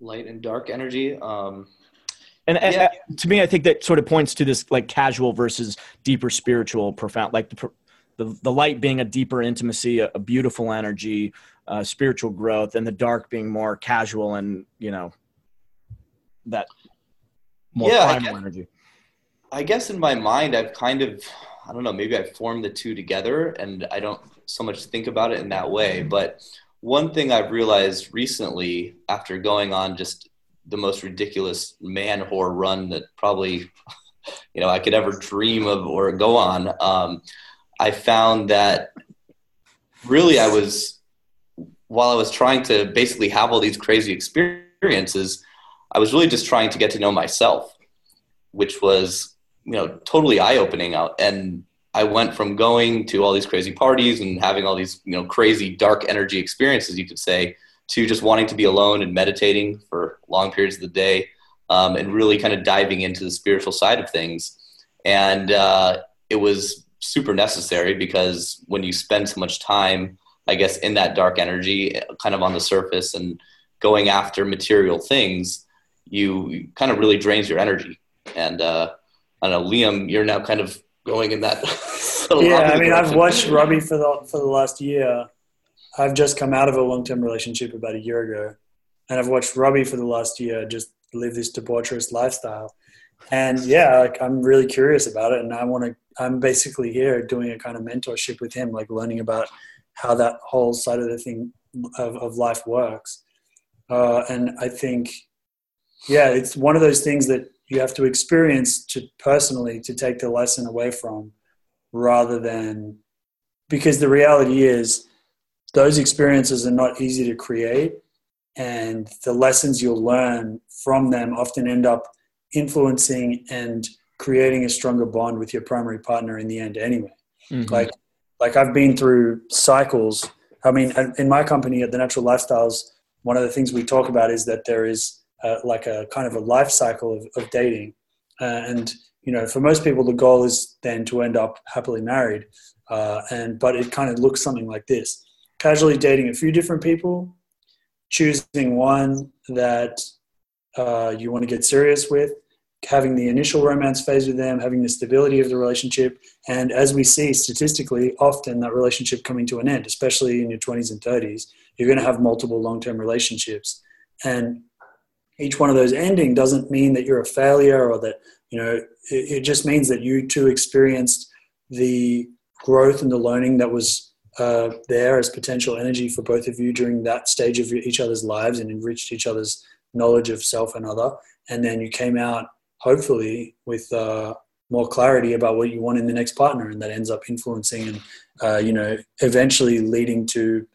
Light and dark energy. Um, and, and yeah. to me, I think that sort of points to this like casual versus deeper spiritual, profound, like the the, the light being a deeper intimacy, a, a beautiful energy, uh, spiritual growth, and the dark being more casual and you know that more yeah, primal I guess, energy. I guess in my mind, I've kind of I don't know, maybe I formed the two together and I don't so much think about it in that way. But one thing I've realized recently after going on just the most ridiculous man whore run that probably, you know, I could ever dream of or go on, um, I found that really I was, while I was trying to basically have all these crazy experiences, I was really just trying to get to know myself, which was you know totally eye opening out. And I went from going to all these crazy parties and having all these you know crazy dark energy experiences you could say to just wanting to be alone and meditating for long periods of the day um, and really kind of diving into the spiritual side of things. And uh, it was super necessary because when you spend so much time i guess in that dark energy kind of on the surface and going after material things you kind of really drains your energy and uh, I don't know, Liam, you're now kind of going in that. yeah, I mean, I've watched Robbie for the for the last year. I've just come out of a long term relationship about a year ago, and I've watched Robbie for the last year just live this debaucherous lifestyle. And yeah, like I'm really curious about it, and I want to. I'm basically here doing a kind of mentorship with him, like learning about how that whole side of the thing of, of life works. Uh, and I think, yeah, it's one of those things that you have to experience to personally to take the lesson away from rather than because the reality is those experiences are not easy to create and the lessons you'll learn from them often end up influencing and creating a stronger bond with your primary partner in the end anyway mm-hmm. like like i've been through cycles i mean in my company at the natural lifestyles one of the things we talk about is that there is uh, like a kind of a life cycle of, of dating. Uh, and you know, for most people, the goal is then to end up happily married. Uh, and but it kind of looks something like this: casually dating a few different people, choosing one that uh, you want to get serious with, having the initial romance phase with them, having the stability of the relationship, and as we see statistically, often that relationship coming to an end, especially in your 20s and 30s, you're going to have multiple long-term relationships. And each one of those ending doesn't mean that you're a failure or that you know it, it just means that you too experienced the growth and the learning that was uh, there as potential energy for both of you during that stage of each other's lives and enriched each other's knowledge of self and other and then you came out hopefully with uh, more clarity about what you want in the next partner, and that ends up influencing and uh, you know eventually leading to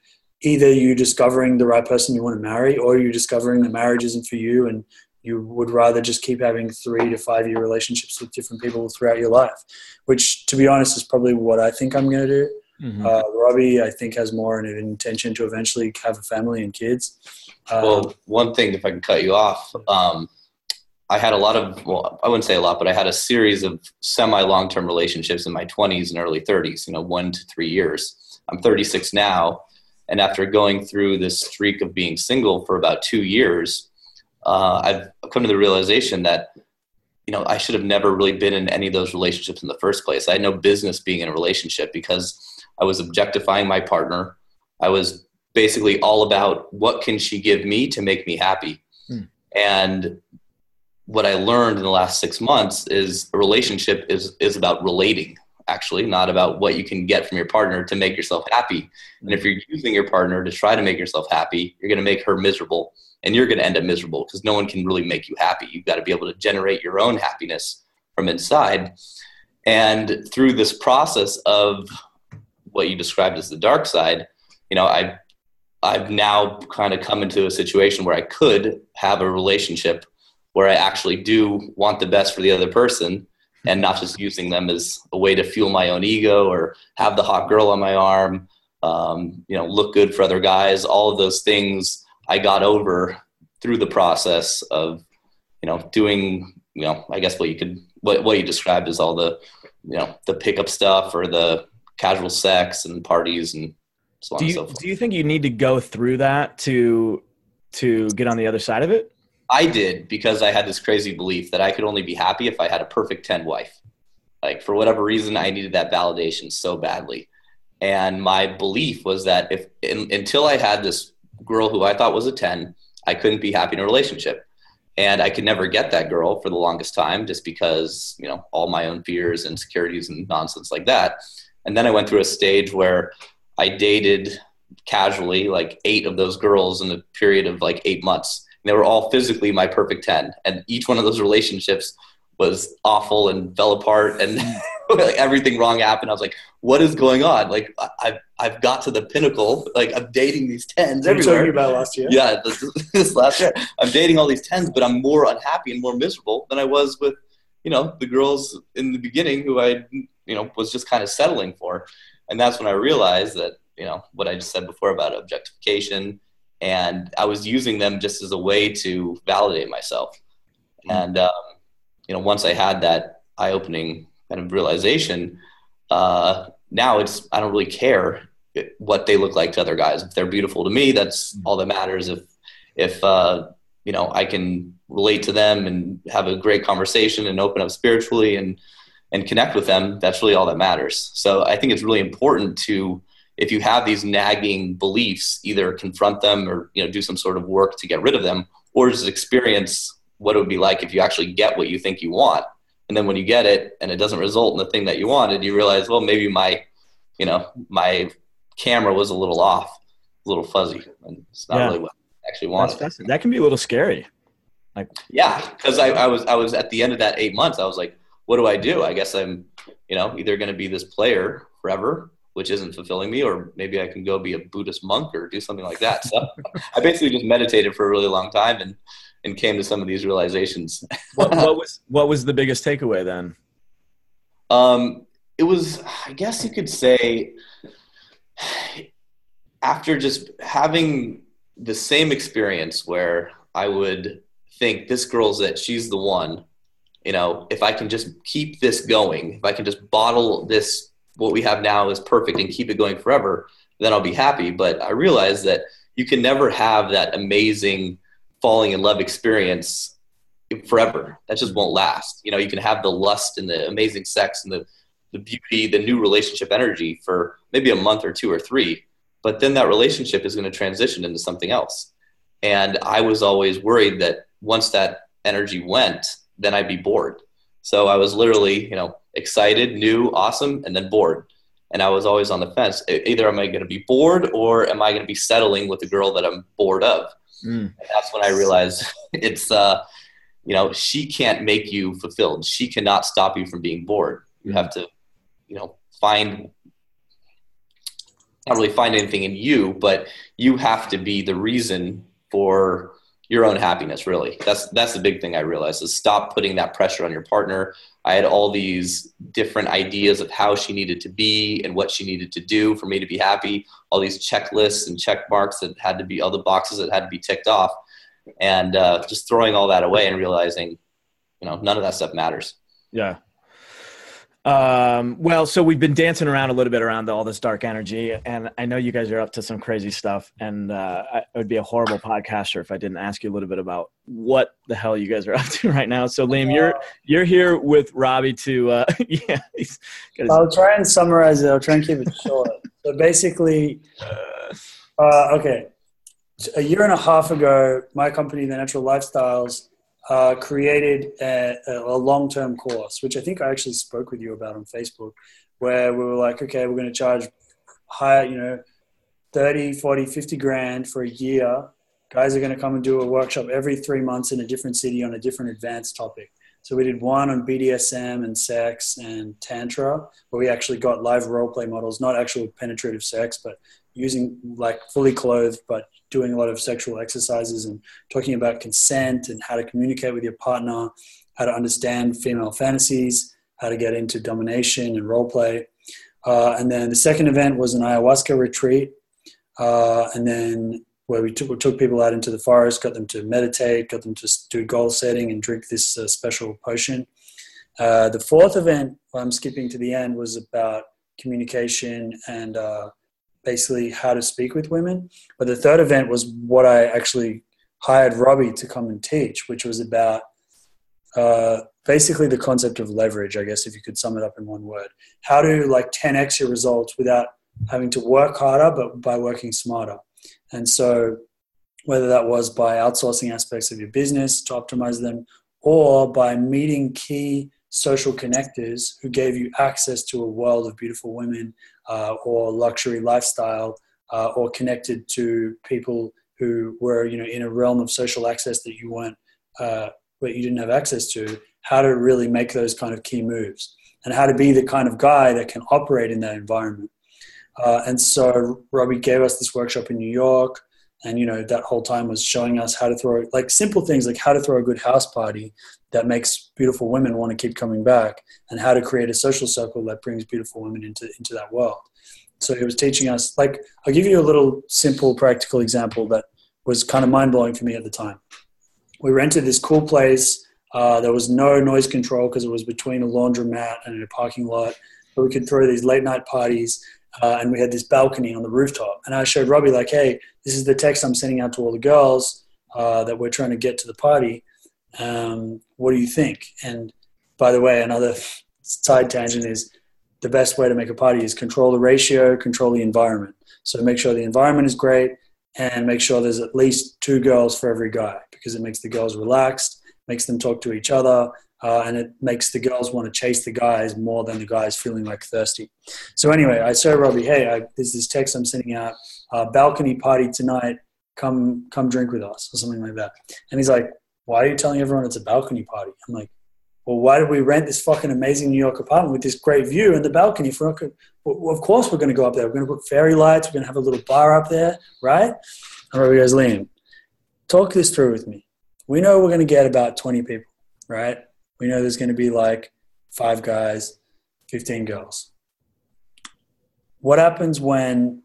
either you discovering the right person you want to marry, or you discovering that marriage isn't for you, and you would rather just keep having three to five year relationships with different people throughout your life, which, to be honest, is probably what I think I'm going to do. Mm-hmm. Uh, Robbie, I think, has more an intention to eventually have a family and kids. Uh, well, one thing, if I can cut you off, um, I had a lot of, well, I wouldn't say a lot, but I had a series of semi long term relationships in my 20s and early 30s, you know, one to three years. I'm 36 now. And after going through this streak of being single for about two years, uh, I've come to the realization that you know I should have never really been in any of those relationships in the first place. I had no business being in a relationship because I was objectifying my partner. I was basically all about what can she give me to make me happy. Hmm. And what I learned in the last six months is a relationship is is about relating actually, not about what you can get from your partner to make yourself happy. And if you're using your partner to try to make yourself happy, you're going to make her miserable and you're going to end up miserable because no one can really make you happy. You've got to be able to generate your own happiness from inside. And through this process of what you described as the dark side, you know, I I've now kind of come into a situation where I could have a relationship where I actually do want the best for the other person and not just using them as a way to fuel my own ego or have the hot girl on my arm, um, you know, look good for other guys. All of those things I got over through the process of, you know, doing, you know, I guess what you could, what, what you described as all the, you know, the pickup stuff or the casual sex and parties and so do you, so. Do you think you need to go through that to, to get on the other side of it? I did because I had this crazy belief that I could only be happy if I had a perfect 10 wife. Like for whatever reason, I needed that validation so badly. And my belief was that if in, until I had this girl who I thought was a 10, I couldn't be happy in a relationship. And I could never get that girl for the longest time just because, you know, all my own fears, and insecurities, and nonsense like that. And then I went through a stage where I dated casually like eight of those girls in a period of like eight months. And they were all physically my perfect 10 and each one of those relationships was awful and fell apart and like everything wrong happened. I was like what is going on? Like i've i've got to the pinnacle. Like i'm dating these 10s You're everywhere. about last year? Yeah this, this last year. I'm dating all these 10s but i'm more unhappy and more miserable than i was with you know the girls in the beginning who i you know was just kind of settling for and that's when i realized that you know what i just said before about objectification and I was using them just as a way to validate myself. Mm-hmm. And um, you know, once I had that eye-opening kind of realization, uh, now it's I don't really care what they look like to other guys. If they're beautiful to me, that's mm-hmm. all that matters. If if uh, you know I can relate to them and have a great conversation and open up spiritually and and connect with them, that's really all that matters. So I think it's really important to if you have these nagging beliefs, either confront them or you know do some sort of work to get rid of them, or just experience what it would be like if you actually get what you think you want. And then when you get it and it doesn't result in the thing that you wanted, you realize, well, maybe my, you know, my camera was a little off, a little fuzzy, and it's not yeah. really what I actually wanted. that can be a little scary. Like, yeah, because I, I was I was at the end of that eight months, I was like, what do I do? I guess I'm, you know, either going to be this player forever which isn't fulfilling me, or maybe I can go be a Buddhist monk or do something like that. So I basically just meditated for a really long time and and came to some of these realizations. what, what, was what was the biggest takeaway then? Um, it was, I guess you could say, after just having the same experience where I would think this girl's it, she's the one. You know, if I can just keep this going, if I can just bottle this what we have now is perfect and keep it going forever, then I'll be happy. But I realize that you can never have that amazing falling in love experience forever. That just won't last. You know, you can have the lust and the amazing sex and the, the beauty, the new relationship energy for maybe a month or two or three, but then that relationship is going to transition into something else. And I was always worried that once that energy went, then I'd be bored. So I was literally, you know, excited, new, awesome, and then bored. And I was always on the fence. Either am I going to be bored or am I going to be settling with a girl that I'm bored of? Mm. And that's when I realized it's uh, you know, she can't make you fulfilled. She cannot stop you from being bored. You have to, you know, find not really find anything in you, but you have to be the reason for your own happiness really. That's that's the big thing i realized is stop putting that pressure on your partner. I had all these different ideas of how she needed to be and what she needed to do for me to be happy. All these checklists and check marks that had to be all the boxes that had to be ticked off. And uh, just throwing all that away and realizing you know none of that stuff matters. Yeah um, well, so we've been dancing around a little bit around all this dark energy, and I know you guys are up to some crazy stuff. And uh, I, it would be a horrible podcaster if I didn't ask you a little bit about what the hell you guys are up to right now. So, Liam, you're you're here with Robbie to uh, yeah. His- I'll try and summarize it. I'll try and keep it short. so basically, uh, okay, a year and a half ago, my company, The Natural Lifestyles, uh, created a, a long-term course, which I think I actually spoke with you about on Facebook, where we were like, okay, we're going to charge higher, you know, 30, 40, 50 grand for a year. Guys are going to come and do a workshop every three months in a different city on a different advanced topic. So we did one on BDSM and sex and tantra, where we actually got live role play models, not actual penetrative sex, but using like fully clothed, but doing a lot of sexual exercises and talking about consent and how to communicate with your partner, how to understand female fantasies, how to get into domination and role play. Uh, and then the second event was an ayahuasca retreat. Uh, and then where we took, we took people out into the forest, got them to meditate, got them to do goal setting and drink this uh, special potion. Uh, the fourth event, I'm skipping to the end, was about communication and uh, basically how to speak with women. But the third event was what I actually hired Robbie to come and teach, which was about uh, basically the concept of leverage, I guess, if you could sum it up in one word. How to like 10x your results without having to work harder, but by working smarter. And so, whether that was by outsourcing aspects of your business to optimize them or by meeting key social connectors who gave you access to a world of beautiful women uh, or luxury lifestyle uh, or connected to people who were you know in a realm of social access that you weren't uh, that you didn't have access to how to really make those kind of key moves and how to be the kind of guy that can operate in that environment uh, and so robbie gave us this workshop in new york and you know that whole time was showing us how to throw like simple things like how to throw a good house party that makes beautiful women want to keep coming back and how to create a social circle that brings beautiful women into into that world. So he was teaching us like i'll give you a little simple practical example that was kind of mind-blowing for me at the time. We rented this cool place uh, there was no noise control because it was between a laundromat and a parking lot but we could throw these late night parties uh, and we had this balcony on the rooftop and i showed robbie like hey this is the text i'm sending out to all the girls uh, that we're trying to get to the party um, what do you think? And by the way, another side tangent is the best way to make a party is control the ratio, control the environment. So make sure the environment is great and make sure there's at least two girls for every guy because it makes the girls relaxed, makes them talk to each other, uh, and it makes the girls want to chase the guys more than the guys feeling like thirsty. So anyway, I said Robbie, hey, I, there's this text I'm sending out, uh, balcony party tonight. Come, come drink with us or something like that. And he's like, why are you telling everyone it's a balcony party? I'm like, well, why did we rent this fucking amazing New York apartment with this great view and the balcony? Well, of course, we're going to go up there. We're going to put fairy lights. We're going to have a little bar up there, right? And Robbie goes, Liam, talk this through with me. We know we're going to get about 20 people, right? We know there's going to be like five guys, 15 girls. What happens when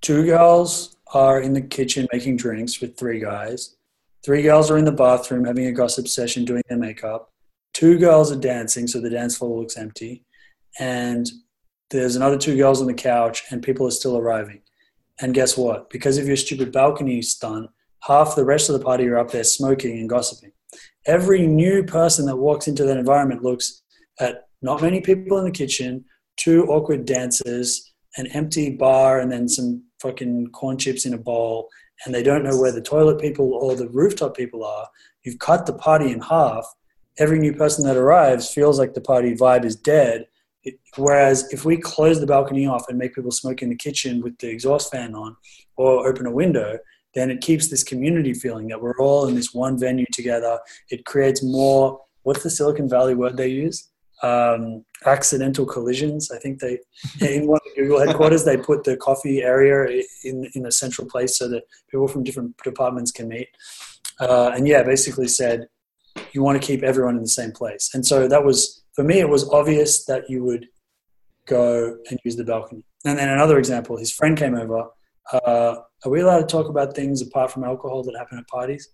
two girls are in the kitchen making drinks with three guys Three girls are in the bathroom having a gossip session doing their makeup. Two girls are dancing, so the dance floor looks empty. And there's another two girls on the couch, and people are still arriving. And guess what? Because of your stupid balcony stunt, half the rest of the party are up there smoking and gossiping. Every new person that walks into that environment looks at not many people in the kitchen, two awkward dancers, an empty bar, and then some fucking corn chips in a bowl, and they don't know where the toilet people or the rooftop people are, you've cut the party in half. Every new person that arrives feels like the party vibe is dead. It, whereas if we close the balcony off and make people smoke in the kitchen with the exhaust fan on or open a window, then it keeps this community feeling that we're all in this one venue together. It creates more. What's the Silicon Valley word they use? Um, accidental collisions. I think they in one of Google headquarters they put the coffee area in in a central place so that people from different departments can meet. Uh, and yeah, basically said you want to keep everyone in the same place. And so that was for me. It was obvious that you would go and use the balcony. And then another example, his friend came over. Uh, are we allowed to talk about things apart from alcohol that happen at parties?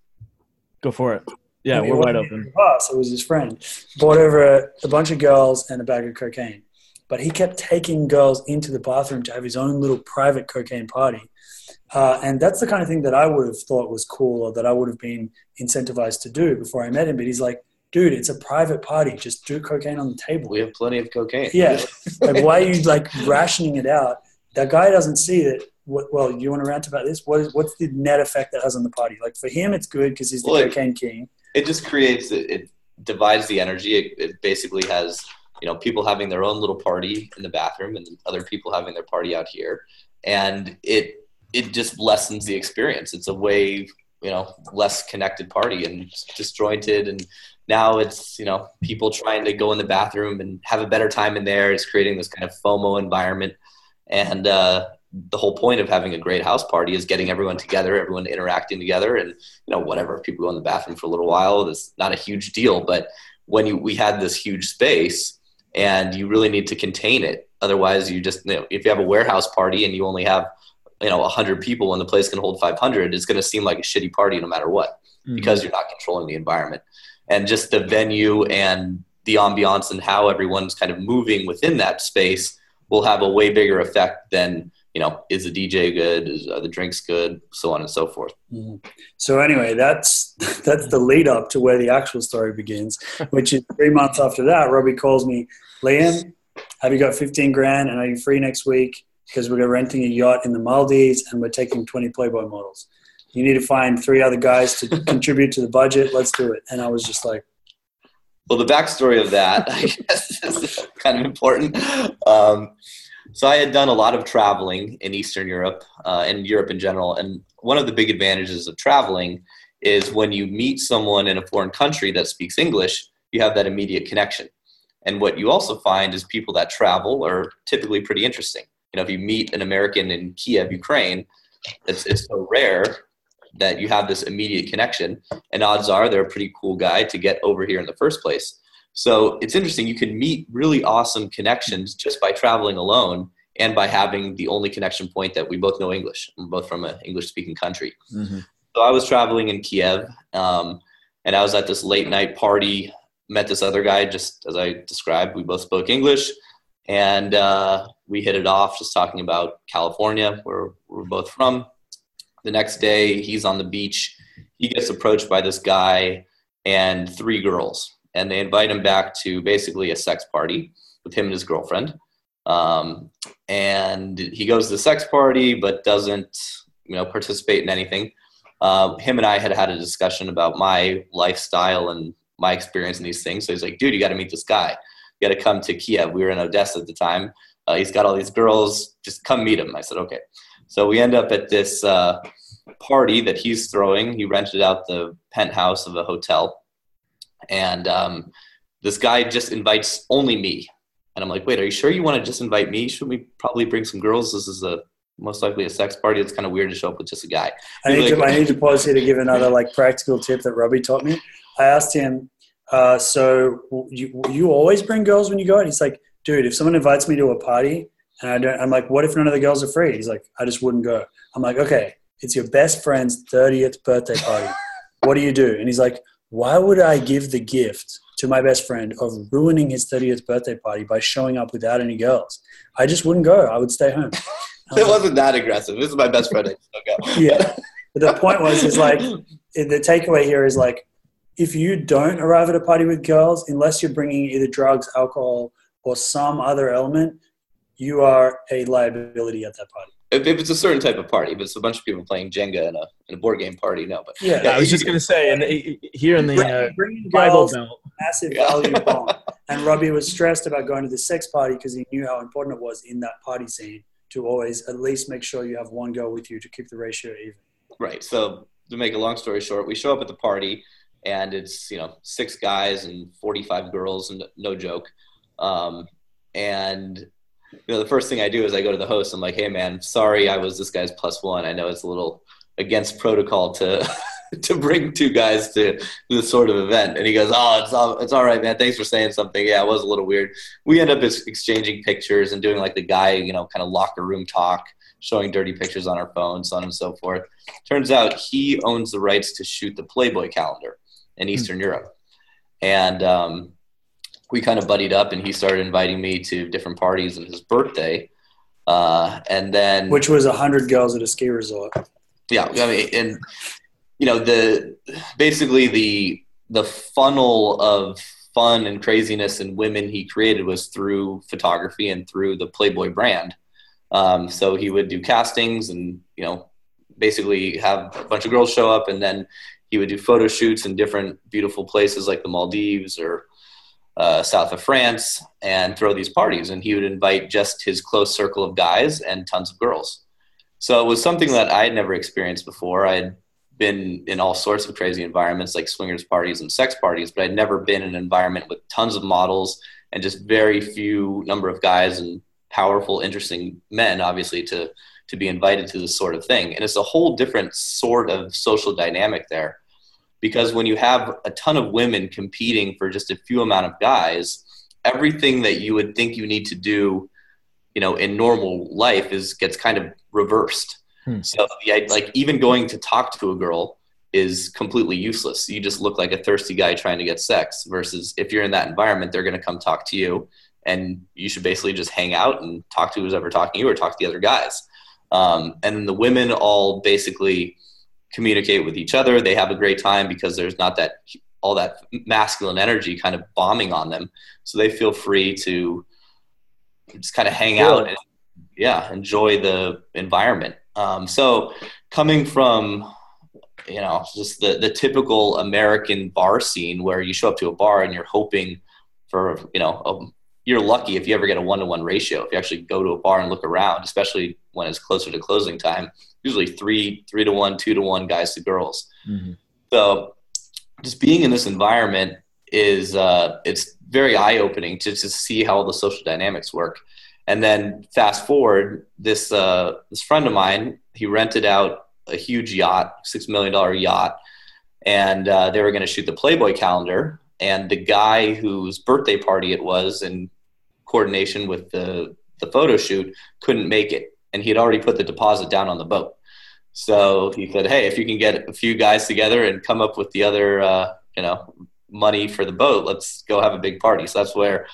Go for it. Yeah, we're wide open. Us, it was his friend. Brought over a, a bunch of girls and a bag of cocaine. But he kept taking girls into the bathroom to have his own little private cocaine party. Uh, and that's the kind of thing that I would have thought was cool or that I would have been incentivized to do before I met him. But he's like, dude, it's a private party. Just do cocaine on the table. We have plenty of cocaine. Yeah. like, why are you like rationing it out? That guy doesn't see that. What, well, you want to rant about this? What is, what's the net effect that has on the party? Like for him, it's good because he's the well, cocaine it, king. It just creates, it, it divides the energy. It, it basically has, you know, people having their own little party in the bathroom and other people having their party out here. And it, it just lessens the experience. It's a way, you know, less connected party and disjointed and now it's you know people trying to go in the bathroom and have a better time in there it's creating this kind of fomo environment and uh, the whole point of having a great house party is getting everyone together everyone interacting together and you know whatever if people go in the bathroom for a little while it's not a huge deal. But when you we had this huge space and you really need to contain it. Otherwise you just you know if you have a warehouse party and you only have you know 100 people and the place can hold 500 it's going to seem like a shitty party no matter what mm-hmm. because you're not controlling the environment. And just the venue and the ambiance and how everyone's kind of moving within that space will have a way bigger effect than you know is the dj good is are the drinks good so on and so forth mm-hmm. so anyway that's that's the lead up to where the actual story begins which is three months after that robbie calls me liam have you got 15 grand and are you free next week because we're renting a yacht in the maldives and we're taking 20 playboy models you need to find three other guys to contribute to the budget. Let's do it. And I was just like, well, the backstory of that, I guess, is kind of important. Um, so I had done a lot of traveling in Eastern Europe uh, and Europe in general. And one of the big advantages of traveling is when you meet someone in a foreign country that speaks English, you have that immediate connection. And what you also find is people that travel are typically pretty interesting. You know, if you meet an American in Kiev, Ukraine, it's, it's so rare that you have this immediate connection and odds are they're a pretty cool guy to get over here in the first place so it's interesting you can meet really awesome connections just by traveling alone and by having the only connection point that we both know english we're both from an english speaking country mm-hmm. so i was traveling in kiev um, and i was at this late night party met this other guy just as i described we both spoke english and uh, we hit it off just talking about california where we're both from the next day, he's on the beach. He gets approached by this guy and three girls, and they invite him back to basically a sex party with him and his girlfriend. Um, and he goes to the sex party, but doesn't, you know, participate in anything. Uh, him and I had had a discussion about my lifestyle and my experience in these things. So he's like, "Dude, you got to meet this guy. You got to come to Kiev. We were in Odessa at the time. Uh, he's got all these girls. Just come meet him." I said, "Okay." So we end up at this uh, party that he's throwing. He rented out the penthouse of a hotel, and um, this guy just invites only me. And I'm like, wait, are you sure you want to just invite me? Should we probably bring some girls? This is a most likely a sex party. It's kind of weird to show up with just a guy. I need, like, to, I need to pause here to give another like practical tip that Robbie taught me. I asked him, uh, so you, you always bring girls when you go? And he's like, dude, if someone invites me to a party and I don't, I'm like, what if none of the girls are free? He's like, I just wouldn't go. I'm like, okay, it's your best friend's 30th birthday party. what do you do? And he's like, why would I give the gift to my best friend of ruining his 30th birthday party by showing up without any girls? I just wouldn't go. I would stay home. it um, wasn't that aggressive. This is my best friend. yeah. But the point was, is like, the takeaway here is like, if you don't arrive at a party with girls, unless you're bringing either drugs, alcohol, or some other element, you are a liability at that party. If, if, it's a certain type of party, if it's a bunch of people playing Jenga in a, in a board game party, no. But yeah, yeah I was just gonna say, and here in the uh, Bible Belt, massive value bomb. And Robbie was stressed about going to the sex party because he knew how important it was in that party scene to always at least make sure you have one girl with you to keep the ratio even. right. So to make a long story short, we show up at the party and it's you know six guys and 45 girls and no joke um, and you know the first thing i do is i go to the host i'm like hey man sorry i was this guy's plus one i know it's a little against protocol to to bring two guys to this sort of event and he goes oh it's all it's all right man thanks for saying something yeah it was a little weird we end up exchanging pictures and doing like the guy you know kind of locker room talk showing dirty pictures on our phones so on and so forth turns out he owns the rights to shoot the playboy calendar in hmm. Eastern mm-hmm. Europe. And um, we kind of buddied up, and he started inviting me to different parties on his birthday. Uh, and then, which was a hundred girls at a ski resort. Yeah, I mean, and you know, the basically the the funnel of fun and craziness and women he created was through photography and through the Playboy brand. Um, so he would do castings and you know basically have a bunch of girls show up and then he would do photo shoots in different beautiful places like the Maldives or uh, south of France and throw these parties. And he would invite just his close circle of guys and tons of girls. So it was something that I had never experienced before. I had been in all sorts of crazy environments like swingers parties and sex parties, but I'd never been in an environment with tons of models and just very few number of guys and powerful, interesting men, obviously, to to be invited to this sort of thing. And it's a whole different sort of social dynamic there. Because when you have a ton of women competing for just a few amount of guys, everything that you would think you need to do, you know, in normal life is gets kind of reversed. Hmm. So yeah, like even going to talk to a girl is completely useless. You just look like a thirsty guy trying to get sex versus if you're in that environment, they're going to come talk to you and you should basically just hang out and talk to whoever's ever talking to you or talk to the other guys. Um, and the women all basically communicate with each other. They have a great time because there's not that all that masculine energy kind of bombing on them. So they feel free to just kind of hang really? out and yeah, enjoy the environment. Um, so coming from you know just the the typical American bar scene where you show up to a bar and you're hoping for you know a you're lucky if you ever get a one to one ratio. If you actually go to a bar and look around, especially when it's closer to closing time, usually three, three to one, two to one guys to girls. Mm-hmm. So just being in this environment is uh, it's very eye opening to just see how all the social dynamics work. And then fast forward, this uh, this friend of mine, he rented out a huge yacht, six million dollar yacht, and uh, they were going to shoot the Playboy calendar and the guy whose birthday party it was in coordination with the the photo shoot couldn't make it and he had already put the deposit down on the boat. So he said hey if you can get a few guys together and come up with the other uh, you know money for the boat let's go have a big party. So that's where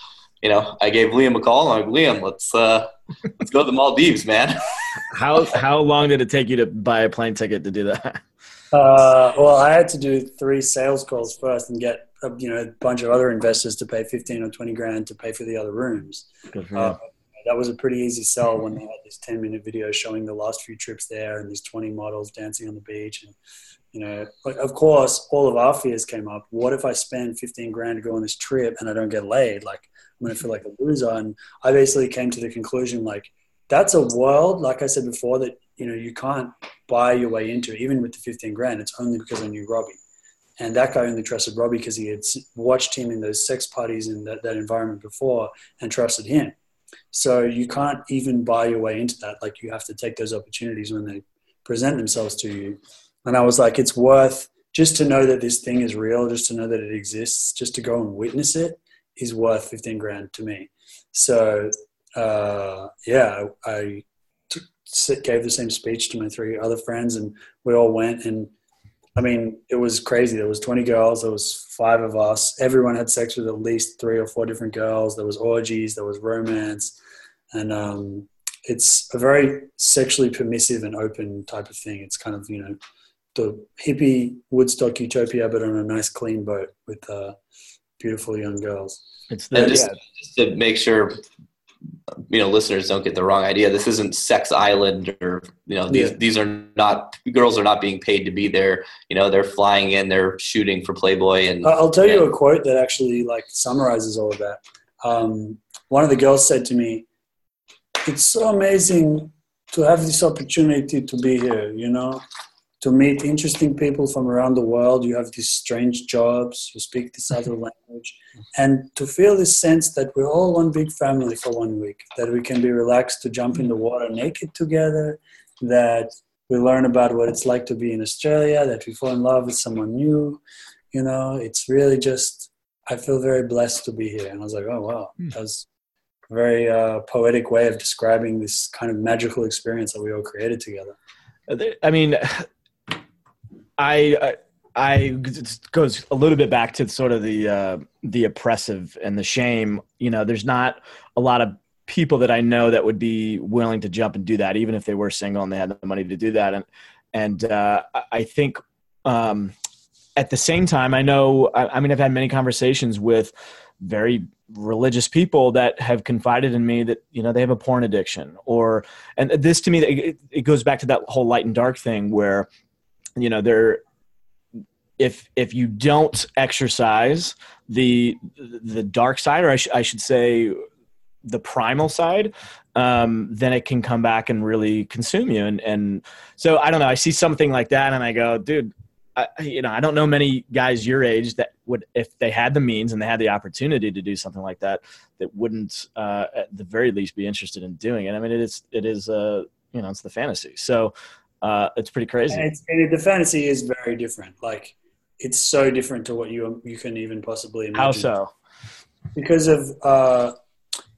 you know i gave liam a call. I'm like liam let's uh let's go to the maldives man. How how long did it take you to buy a plane ticket to do that uh, well, I had to do three sales calls first and get a, you know a bunch of other investors to pay fifteen or twenty grand to pay for the other rooms. Uh, that was a pretty easy sell when they had this ten minute video showing the last few trips there and these twenty models dancing on the beach and you know of course all of our fears came up. What if i spend 15 grand to go on this trip and i don't get laid? Like i'm going to feel like a loser. And i basically came to the conclusion like that's a world like i said before that you know you can't buy your way into it even with the 15 grand. It's only because i knew robbie. And that guy only trusted robbie because he had watched him in those sex parties in that, that environment before and trusted him. So you can't even buy your way into that. Like you have to take those opportunities when they present themselves to you. And i was like it's worth just to know that this thing is real just to know that it exists just to go and witness it is worth 15 grand to me. So uh, yeah I, gave the same speech to my three other friends, and we all went. And I mean, it was crazy. There was 20 girls. There was five of us. Everyone had sex with at least three or four different girls. There was orgies. There was romance, and um, it's a very sexually permissive and open type of thing. It's kind of you know the hippie Woodstock utopia, but on a nice clean boat with uh, beautiful young girls. It's the, just, yeah. just to make sure you know listeners don't get the wrong idea. This isn't sex island or you know these yeah. these are not girls are not being paid to be there. You know they're flying in they're shooting for playboy and i'll tell you a quote that actually like summarizes all of that. Um, one of the girls said to me it's so amazing to have this opportunity to be here you know to meet interesting people from around the world. You have these strange jobs, you speak this other language, and to feel this sense that we're all one big family for one week, that we can be relaxed to jump in the water naked together, that we learn about what it's like to be in Australia, that we fall in love with someone new. You know, it's really just, I feel very blessed to be here. And I was like, oh, wow, hmm. that was a very uh, poetic way of describing this kind of magical experience that we all created together. I mean, I, I goes a little bit back to sort of the uh, the oppressive and the shame. You know, there's not a lot of people that I know that would be willing to jump and do that, even if they were single and they had the money to do that. And and uh, I think um, at the same time, I know. I, mean, I've had many conversations with very religious people that have confided in me that you know they have a porn addiction or and this to me it goes back to that whole light and dark thing where you know there if if you don't exercise the the dark side or I, sh- I should say the primal side um, then it can come back and really consume you. And and so i don't know i see something like that and i go dude I, you know i don't know many guys your age that would if they had the means and they had the opportunity to do something like that that wouldn't uh, at the very least be interested in doing it. I mean it is it is uh you know it's the fantasy. So uh, it's pretty crazy. And, it's, and, the fantasy is very different. Like it's so different to what you you can even possibly imagine. How so? Because of uh,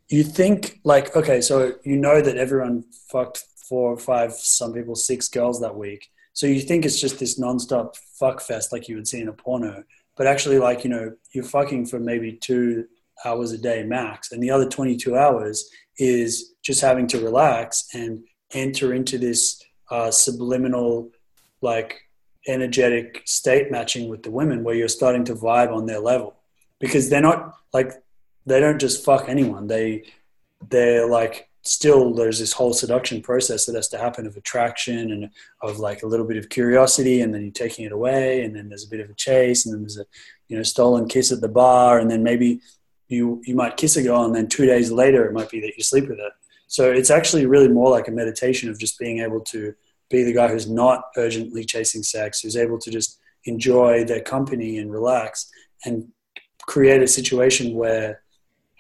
you think like okay, so you know that everyone fucked four or five, some people six girls that week. So you think it's just this nonstop fuck fest like you would see in a porno, but actually like you know you're fucking for maybe two hours a day max, and the other 22 hours is just having to relax and enter into this uh, subliminal, like energetic state matching with the women where you're starting to vibe on their level. Because they're not like they don't just fuck anyone. They they're like still there's this whole seduction process that has to happen of attraction and of like a little bit of curiosity and then you're taking it away and then there's a bit of a chase and then there's a you know stolen kiss at the bar and then maybe you you might kiss a girl and then two days later it might be that you sleep with her so it's actually really more like a meditation of just being able to be the guy who's not urgently chasing sex, who's able to just enjoy their company and relax and create a situation where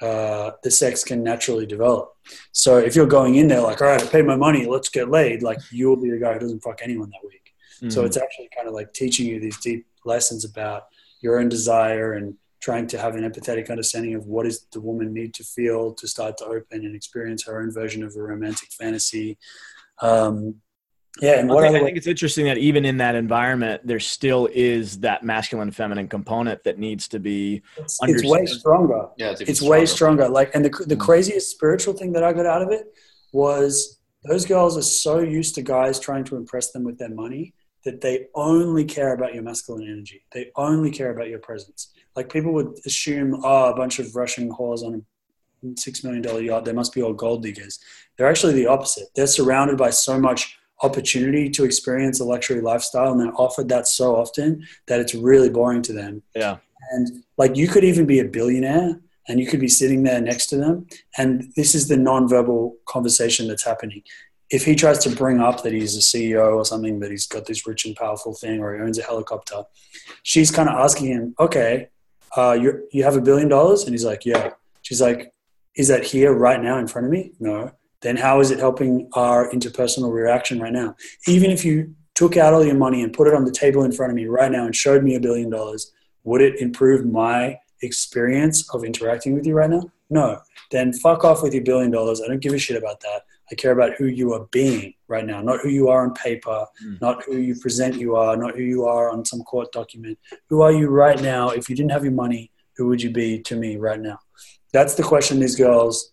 uh, the sex can naturally develop. So if you're going in there like, all right, I paid my money, let's get laid, like you'll be the guy who doesn't fuck anyone that week. Mm-hmm. So it's actually kind of like teaching you these deep lessons about your own desire and trying to have an empathetic understanding of what does the woman need to feel to start to open and experience her own version of a romantic fantasy. Um, yeah, and what I think, I think it's interesting that even in that environment, there still is that masculine feminine component that needs to be. It's, it's way stronger. Yeah, it's, it's stronger. way stronger. Like, and the the mm-hmm. craziest spiritual thing that I got out of it was those girls are so used to guys trying to impress them with their money that they only care about your masculine energy. They only care about your presence. Like people would assume, oh, a bunch of Russian whores on a six million dollar yacht, they must be all gold diggers. They're actually the opposite. They're surrounded by so much opportunity to experience a luxury lifestyle, and they're offered that so often that it's really boring to them. Yeah. And like you could even be a billionaire and you could be sitting there next to them, and this is the nonverbal conversation that's happening if he tries to bring up that he's a CEO or something, that he's got this rich and powerful thing, or he owns a helicopter, she's kind of asking him, "Okay, uh, you you have a billion dollars?" And he's like, "Yeah." She's like, "Is that here right now in front of me?" No. Then how is it helping our interpersonal reaction right now? Even if you took out all your money and put it on the table in front of me right now and showed me a billion dollars, would it improve my experience of interacting with you right now? No. Then fuck off with your billion dollars. I don't give a shit about that. I care about who you are being right now, not who you are on paper, mm. not who you present you are, not who you are on some court document. Who are you right now? If you didn't have your money, who would you be to me right now? That's the question these girls,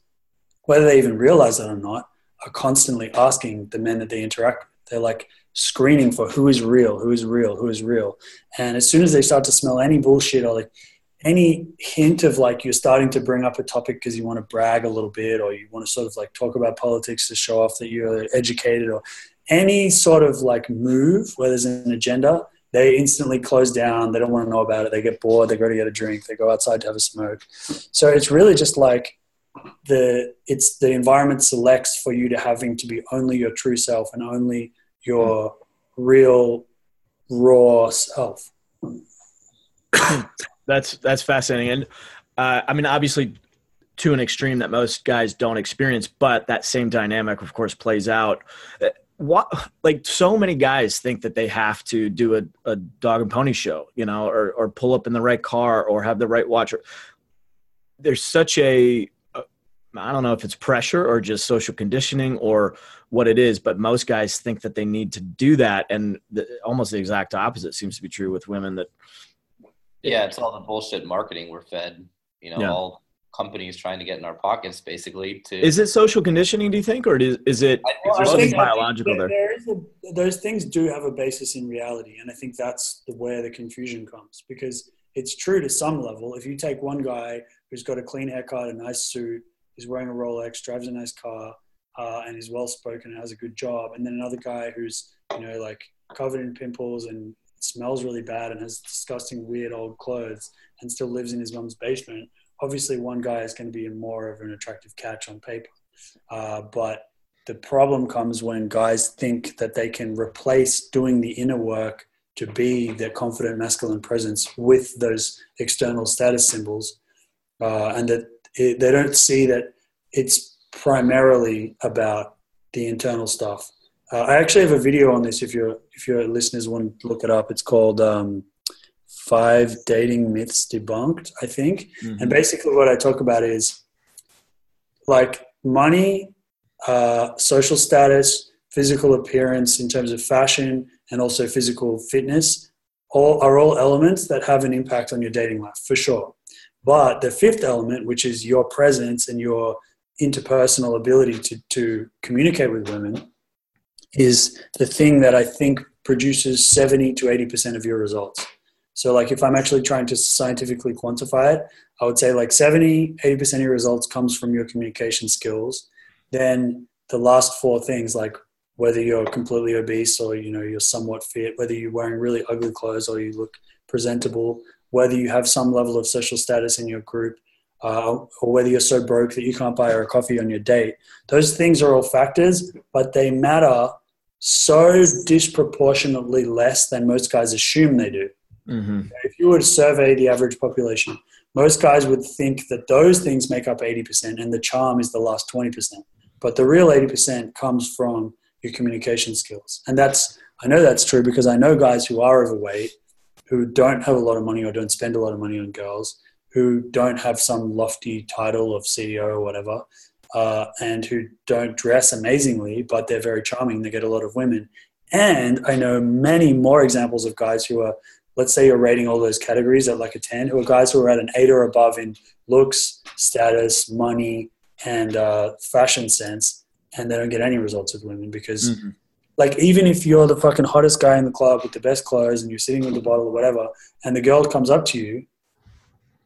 whether they even realize that or not, are constantly asking the men that they interact with. They're like screening for who is real, who is real, who is real. And as soon as they start to smell any bullshit or like any hint of like you're starting to bring up a topic because you want to brag a little bit or you want to sort of like talk about politics to show off that you're educated or any sort of like move where there's an agenda they instantly close down they don't want to know about it they get bored they go to get a drink they go outside to have a smoke so it's really just like the it's the environment selects for you to having to be only your true self and only your real raw self. that's that's fascinating, and uh, I mean, obviously, to an extreme that most guys don't experience, but that same dynamic, of course, plays out. Uh, what like so many guys think that they have to do a, a dog and pony show, you know, or or pull up in the right car or have the right watch. There's such a I don't know if it's pressure or just social conditioning or what it is, but most guys think that they need to do that, and the, almost the exact opposite seems to be true with women. That yeah, it's all the bullshit marketing we're fed. You know, yeah. all companies trying to get in our pockets, basically. To is it social conditioning? Do you think, or is, is it is there something biological there? there is a, those things do have a basis in reality, and I think that's the where the confusion comes because it's true to some level. If you take one guy who's got a clean haircut, a nice suit He's wearing a Rolex, drives a nice car, uh, and is well spoken and has a good job. And then another guy who's you know like covered in pimples and smells really bad and has disgusting weird old clothes and still lives in his mum's basement. Obviously, one guy is going to be more of an attractive catch on paper, uh, but the problem comes when guys think that they can replace doing the inner work to be their confident masculine presence with those external status symbols, uh, and that it, they don't see that it's primarily about the internal stuff. Uh, I actually have a video on this. If your if your listeners want to look it up, it's called um, Five Dating Myths Debunked, I think. Mm-hmm. And basically, what I talk about is like money, uh, social status, physical appearance in terms of fashion, and also physical fitness. All are all elements that have an impact on your dating life for sure. But the fifth element, which is your presence and your interpersonal ability to, to communicate with women, is the thing that I think produces 70 to 80% of your results. So, like, if I'm actually trying to scientifically quantify it, I would say like 70, 80% of your results comes from your communication skills. Then the last four things, like whether you're completely obese or you know you're somewhat fit, whether you're wearing really ugly clothes or you look presentable, whether you have some level of social status in your group, uh, or whether you're so broke that you can't buy her a coffee on your date. Those things are all factors, but they matter so disproportionately less than most guys assume they do. Mm-hmm. If you were to survey the average population, most guys would think that those things make up 80% and the charm is the last 20%. But the real 80% comes from your communication skills. And that's, I know that's true because I know guys who are overweight who don't have a lot of money or don't spend a lot of money on girls, who don't have some lofty title of CEO or whatever, uh, and who don't dress amazingly, but they're very charming. They get a lot of women. And I know many more examples of guys who are, let's say you're rating all those categories at like a 10, who are guys who are at an 8 or above in looks, status, money, and uh, fashion sense, and they don't get any results with women because mm-hmm like even if you're the fucking hottest guy in the club with the best clothes and you're sitting with the bottle or whatever, and the girl comes up to you,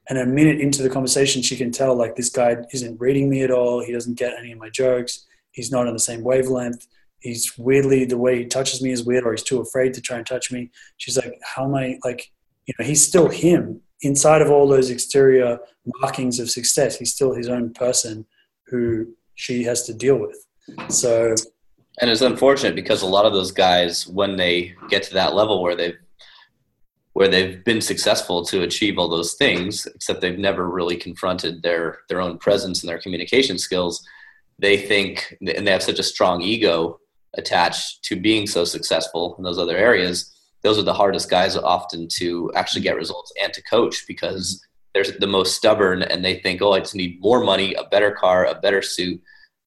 and a minute into the conversation, she can tell like this guy isn't reading me at all. He doesn't get any of my jokes. He's not on the same wavelength. He's weirdly the way he touches me is weird, or he's too afraid to try and touch me. She's like, how am I like? You know, he's still him inside of all those exterior markings of success. He's still his own person who she has to deal with. So and it's unfortunate because a lot of those guys, when they get to that level where they've where they've been successful to achieve all those things, except they've never really confronted their their own presence and their communication skills, they think and they have such a strong ego attached to being so successful in those other areas. Those are the hardest guys often to actually get results and to coach because they're the most stubborn and they think, oh, I just need more money, a better car, a better suit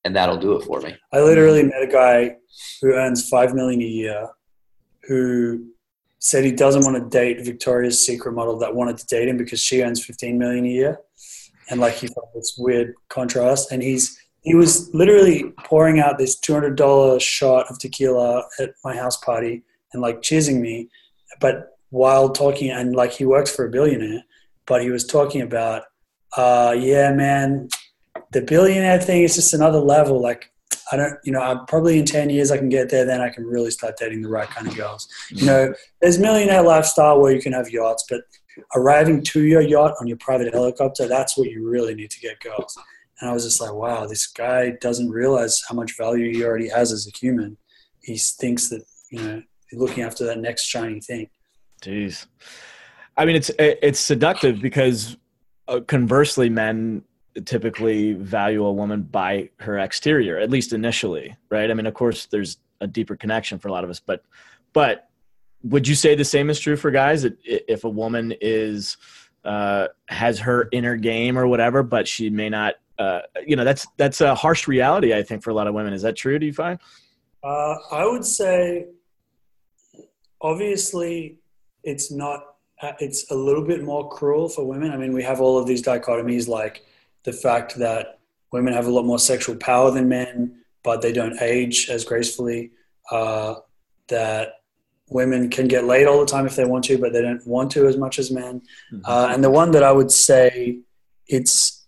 and that'll do it for me. I literally met a guy who earns five million a year, who said he doesn't want to date Victoria's Secret model that wanted to date him because she earns fifteen million a year, and like he felt this weird contrast. And he's he was literally pouring out this two hundred dollar shot of tequila at my house party and like cheersing me, but while talking and like he works for a billionaire, but he was talking about, uh, yeah, man, the billionaire thing is just another level. Like, I don't, you know, I'm probably in 10 years I can get there, then I can really start dating the right kind of girls. You know, there's millionaire lifestyle where you can have yachts, but arriving to your yacht on your private helicopter, that's what you really need to get girls. And I was just like, wow, this guy doesn't realize how much value he already has as a human. He thinks that, you know, looking after that next shiny thing. Jeez, I mean, it's it's seductive because uh, conversely, men typically value a woman by her exterior, at least initially, right? I mean, of course, there's a deeper connection for a lot of us, but but would you say the same is true for guys? That if a woman is uh, has her inner game or whatever, but she may not, uh, you know, that's that's a harsh reality, I think, for a lot of women. Is that true? Do you find? Uh, I would say, obviously, it's not. Uh, it's a little bit more cruel for women. I mean, we have all of these dichotomies, like the fact that women have a lot more sexual power than men, but they don't age as gracefully. Uh, that women can get laid all the time if they want to, but they don't want to as much as men. Mm-hmm. Uh, and the one that I would say it's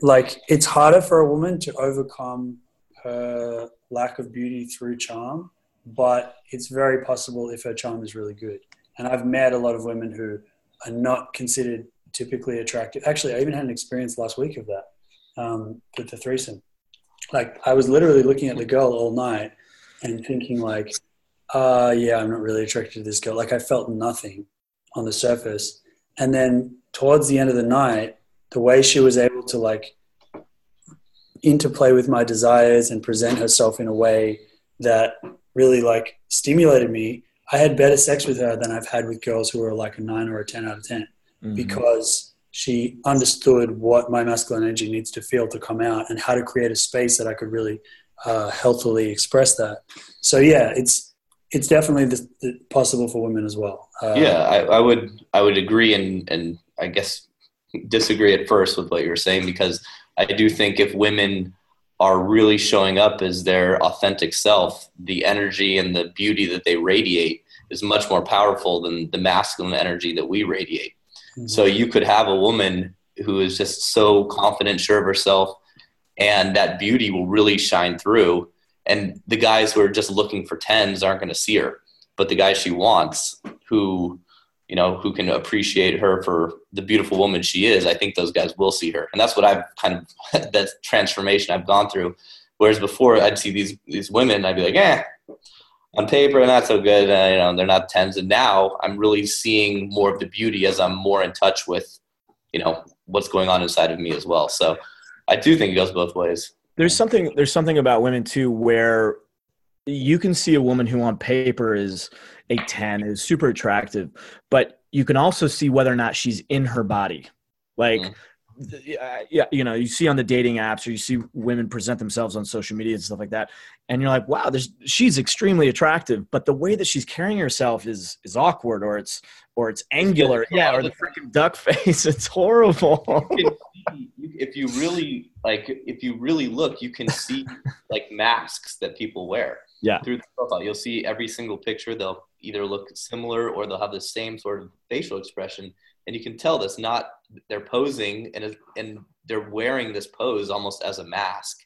like it's harder for a woman to overcome her lack of beauty through charm, but it's very possible if her charm is really good. And I've met a lot of women who are not considered typically attractive. Actually, I even had an experience last week of that um, with the threesome. Like I was literally looking at the girl all night and thinking like, uh, yeah, I'm not really attracted to this girl. Like I felt nothing on the surface. And then towards the end of the night, the way she was able to like interplay with my desires and present herself in a way that really like stimulated me. I had better sex with her than I've had with girls who are like a nine or a 10 out of 10 mm-hmm. because she understood what my masculine energy needs to feel to come out and how to create a space that I could really uh, healthily express that. So yeah, it's, it's definitely the, the possible for women as well. Uh, yeah, I, I, would I would agree and and I guess disagree at first with what you're saying because I do think if women are really showing up as their authentic self, the energy and the beauty that they radiate is much more powerful than the masculine energy that we radiate. Mm-hmm. So you could have a woman who is just so confident, sure of herself, and that beauty will really shine through. And the guys who are just looking for tens aren't going to see her but the guy she wants who you know who can appreciate her for the beautiful woman she is i think those guys will see her. And that's what i've kind of that transformation i've gone through. Whereas before i'd see these these women i'd be like eh on paper not so good uh, you know they're not tens and now i'm really seeing more of the beauty as i'm more in touch with you know what's going on inside of me as well. So i do think it goes both ways. There's something there's something about women too where you can see a woman who on paper is a 10 is super attractive but you can also see whether or not she's in her body. Like mm Uh, yeah, you know, you see on the dating apps or you see women present themselves on social media and stuff like that, and you're like, wow, there's she's extremely attractive, but the way that she's carrying herself is is awkward or it's or it's angular, yeah, or the freaking duck face, it's horrible. if you really like, if you really look, you can see like masks that people wear. Yeah, through the profile, you'll see every single picture. They'll either look similar or they'll have the same sort of facial expression and you can tell this not they're posing and and they're wearing this pose almost as a mask.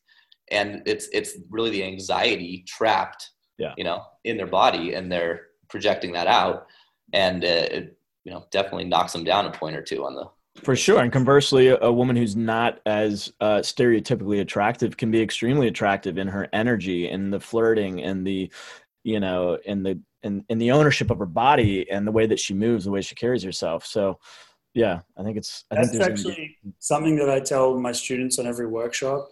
And it's it's really the anxiety trapped yeah. you know in their body and they're projecting that out. And uh, it you know definitely knocks them down a point or two on the for sure. And conversely a woman who's not as uh, stereotypically attractive can be extremely attractive in her energy and the flirting and the you know in the in, in the ownership of her body and the way that she moves, the way she carries herself. So, yeah, I think it's. I That's think actually something that I tell my students on every workshop.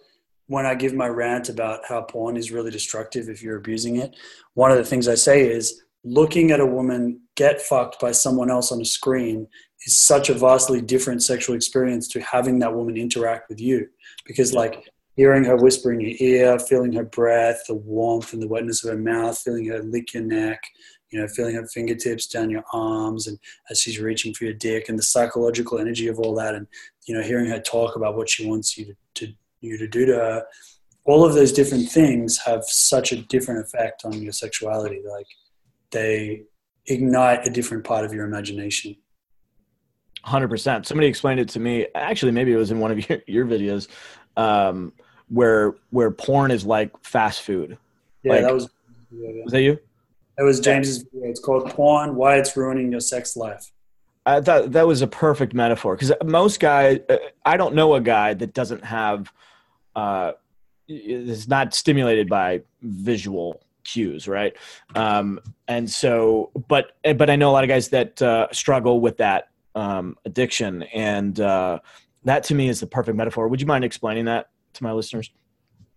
When I give my rant about how porn is really destructive if you're abusing it, one of the things I say is looking at a woman get fucked by someone else on a screen is such a vastly different sexual experience to having that woman interact with you. Because, like, hearing her whisper in your ear, feeling her breath, the warmth and the wetness of her mouth, feeling her lick your neck, you know, feeling her fingertips down your arms and as she's reaching for your dick and the psychological energy of all that and, you know, hearing her talk about what she wants you to, to you to do to her. All of those different things have such a different effect on your sexuality. Like they ignite a different part of your imagination. 100%. Somebody explained it to me. Actually, maybe it was in one of your, your videos um, where where porn is like fast food. Yeah, like, that was. Was that you? That was James's video. It's called "Porn: Why It's Ruining Your Sex Life." I thought that was a perfect metaphor because most guys, uh, I don't know a guy that doesn't have, uh, is not stimulated by visual cues, right? Um, and so, but but I know a lot of guys that uh, struggle with that um, addiction, and uh, that to me is the perfect metaphor. Would you mind explaining that to my listeners?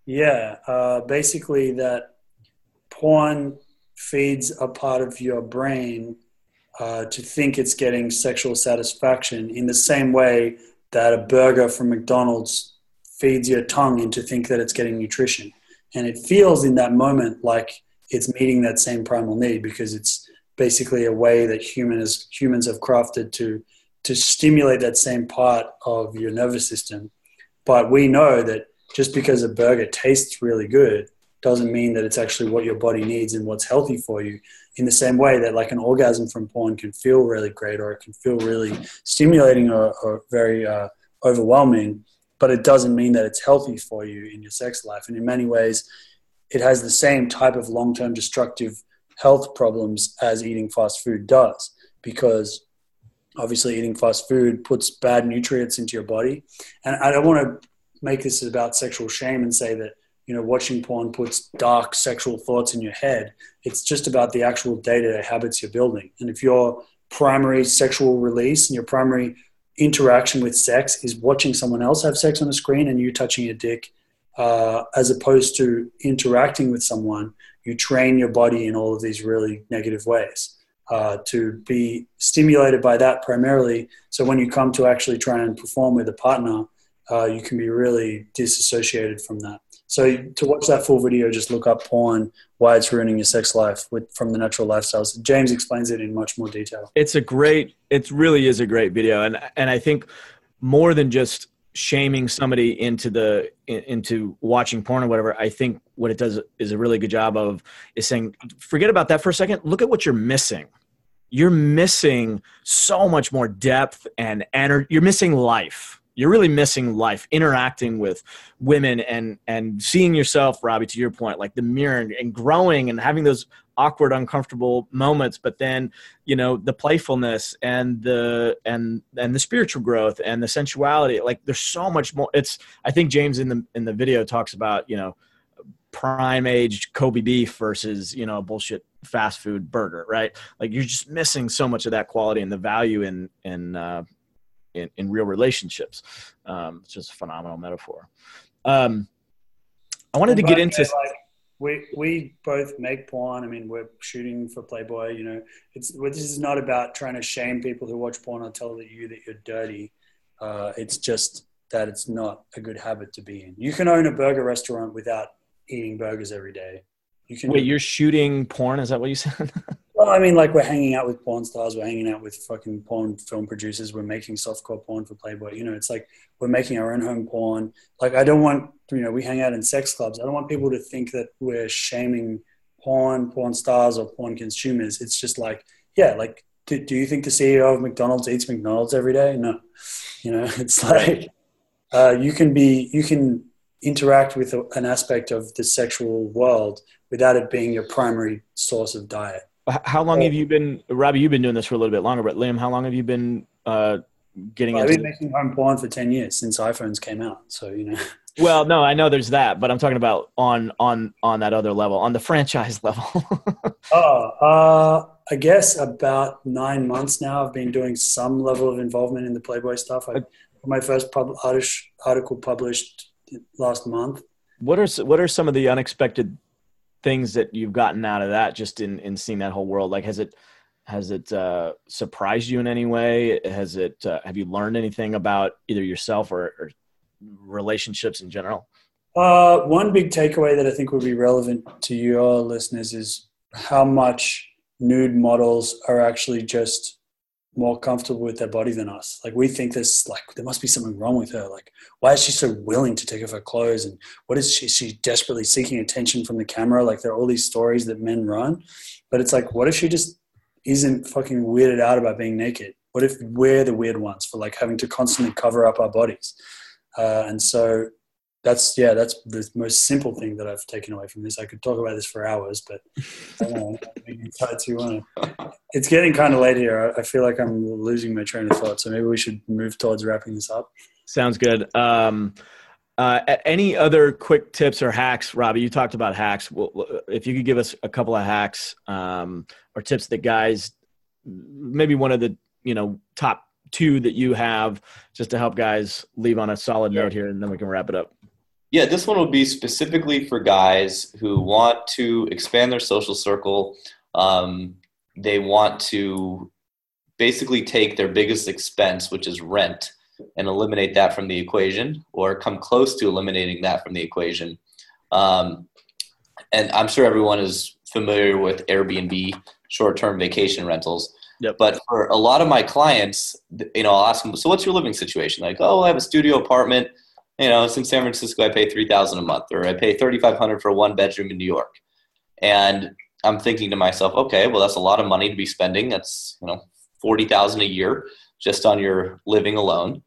Yeah, uh, basically that porn feeds a part of your brain uh, to think it's getting sexual satisfaction in the same way that a burger from McDonald's feeds your tongue into think that it's getting nutrition. And it feels in that moment like it's meeting that same primal need because it's basically a way that humans humans have crafted to to stimulate that same part of your nervous system. But we know that just because a burger tastes really good doesn't mean that it's actually what your body needs and what's healthy for you. In the same way that like an orgasm from porn can feel really great or it can feel really stimulating or, or very uh, overwhelming, but it doesn't mean that it's healthy for you in your sex life. And in many ways, it has the same type of long-term destructive health problems as eating fast food does, because obviously eating fast food puts bad nutrients into your body. And I don't want to make this about sexual shame and say that you know watching porn puts dark sexual thoughts in your head. It's just about the actual day-to-day habits you're building. And if your primary sexual release and your primary interaction with sex is watching someone else have sex on a screen and you touching your dick uh, as opposed to interacting with someone you train your body in all of these really negative ways uh, to be stimulated by that primarily so when you come to actually try and perform with a partner uh, you can be really disassociated from that so to watch that full video, just look up porn, why it's ruining your sex life with from the natural lifestyles. James explains it in much more detail. It's a great, it really is a great video, and and I think more than just shaming somebody into the into watching porn or whatever i think what it does is a really good job of is saying forget about that for a second. Look at what you're missing. You're missing so much more depth and energy you're missing life. You're really missing life interacting with women and and seeing yourself robbie to your point like the mirror and, and, growing and having those awkward uncomfortable moments but then you know the playfulness and the and and the spiritual growth and the sensuality like there's so much more it's i think james in the in the video talks about you know prime aged kobe beef versus you know bullshit fast food burger right like you're just missing so much of that quality and the value in in uh, in, in real relationships. Um, it's just a phenomenal metaphor. Um, I wanted to get into. Like, we we both make porn. I mean, we're shooting for Playboy. You know, it's this is not about trying to shame people who watch porn or tell you that you're dirty. Uh, it's just that it's not a good habit to be in. You can own a burger restaurant without eating burgers every day. You can. Wait, you're shooting porn? Is that what you said? Well, I mean, like we're hanging out with porn stars, we're hanging out with fucking porn film producers, we're making softcore porn for Playboy. You know, it's like we're making our own home porn. Like, I don't want, you know, we hang out in sex clubs. I don't want people to think that we're shaming porn, porn stars, or porn consumers. It's just like, yeah, like, do, do you think the CEO of McDonald's eats McDonald's every day? No. You know, it's like uh, you can be, you can interact with an aspect of the sexual world without it being your primary source of diet. How long have you been, Robbie? You've been doing this for a little bit longer, but Liam, how long have you been uh, getting well, into? I've been making home porn for ten years since iPhones came out. So you know. Well, no, I know there's that, but I'm talking about on on on that other level, on the franchise level. oh, uh, I guess about nine months now. I've been doing some level of involvement in the Playboy stuff. I my first pub- article published last month. What are what are some of the unexpected things that you've gotten out of that just in in seeing that whole world? Like has it has it uh, surprised you in any way? Has it uh, have you learned anything about either yourself or, or relationships in general? Uh, one big takeaway that i think would be relevant to your listeners is how much nude models are actually just more comfortable with their body than us. Like we think there's like there must be something wrong with her. Like why is she so willing to take off her clothes? And what is she? She desperately seeking attention from the camera. Like there are all these stories that men run, but it's like what if she just isn't fucking weirded out about being naked? What if we're the weird ones for like having to constantly cover up our bodies? Uh, and so that's yeah, that's the most simple thing that I've taken away from this. I could talk about this for hours, but I don't know. It's getting kind of late here. I feel like I'm losing my train of thought, so maybe we should move towards wrapping this up. Sounds good. Um, Uh, any other quick tips or hacks, Robbie? You talked about hacks. Well, if you could give us a couple of hacks um, or tips that guys, maybe one of the you know top two that you have, just to help guys leave on a solid note here, and then we can wrap it up. Yeah, this one will be specifically for guys who want to expand their social circle. Um, they want to basically take their biggest expense, which is rent, and eliminate that from the equation or come close to eliminating that from the equation. Um, and I'm sure everyone is familiar with Airbnb short term vacation rentals. Yep. But for a lot of my clients, you know, I'll ask them, so what's your living situation? Like, oh, I have a studio apartment. You know, it's in San Francisco. I pay three thousand a month, or I pay thirty five hundred for one bedroom in New York. And I'm thinking to myself, okay, well, that's a lot of money to be spending. That's you know forty thousand a year just on your living alone.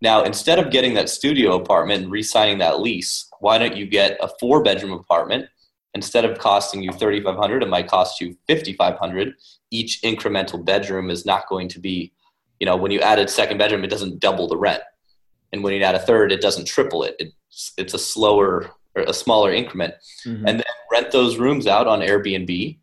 Now, instead of getting that studio apartment and re-signing that lease, why don't you get a four-bedroom apartment? Instead of costing you 3500 it might cost you 5500 Each incremental bedroom is not going to be, you know, when you added second bedroom, it doesn't double the rent. And when you add a third, it doesn't triple it. It's, it's a slower or a smaller increment. Mm-hmm. And then rent those rooms out on Airbnb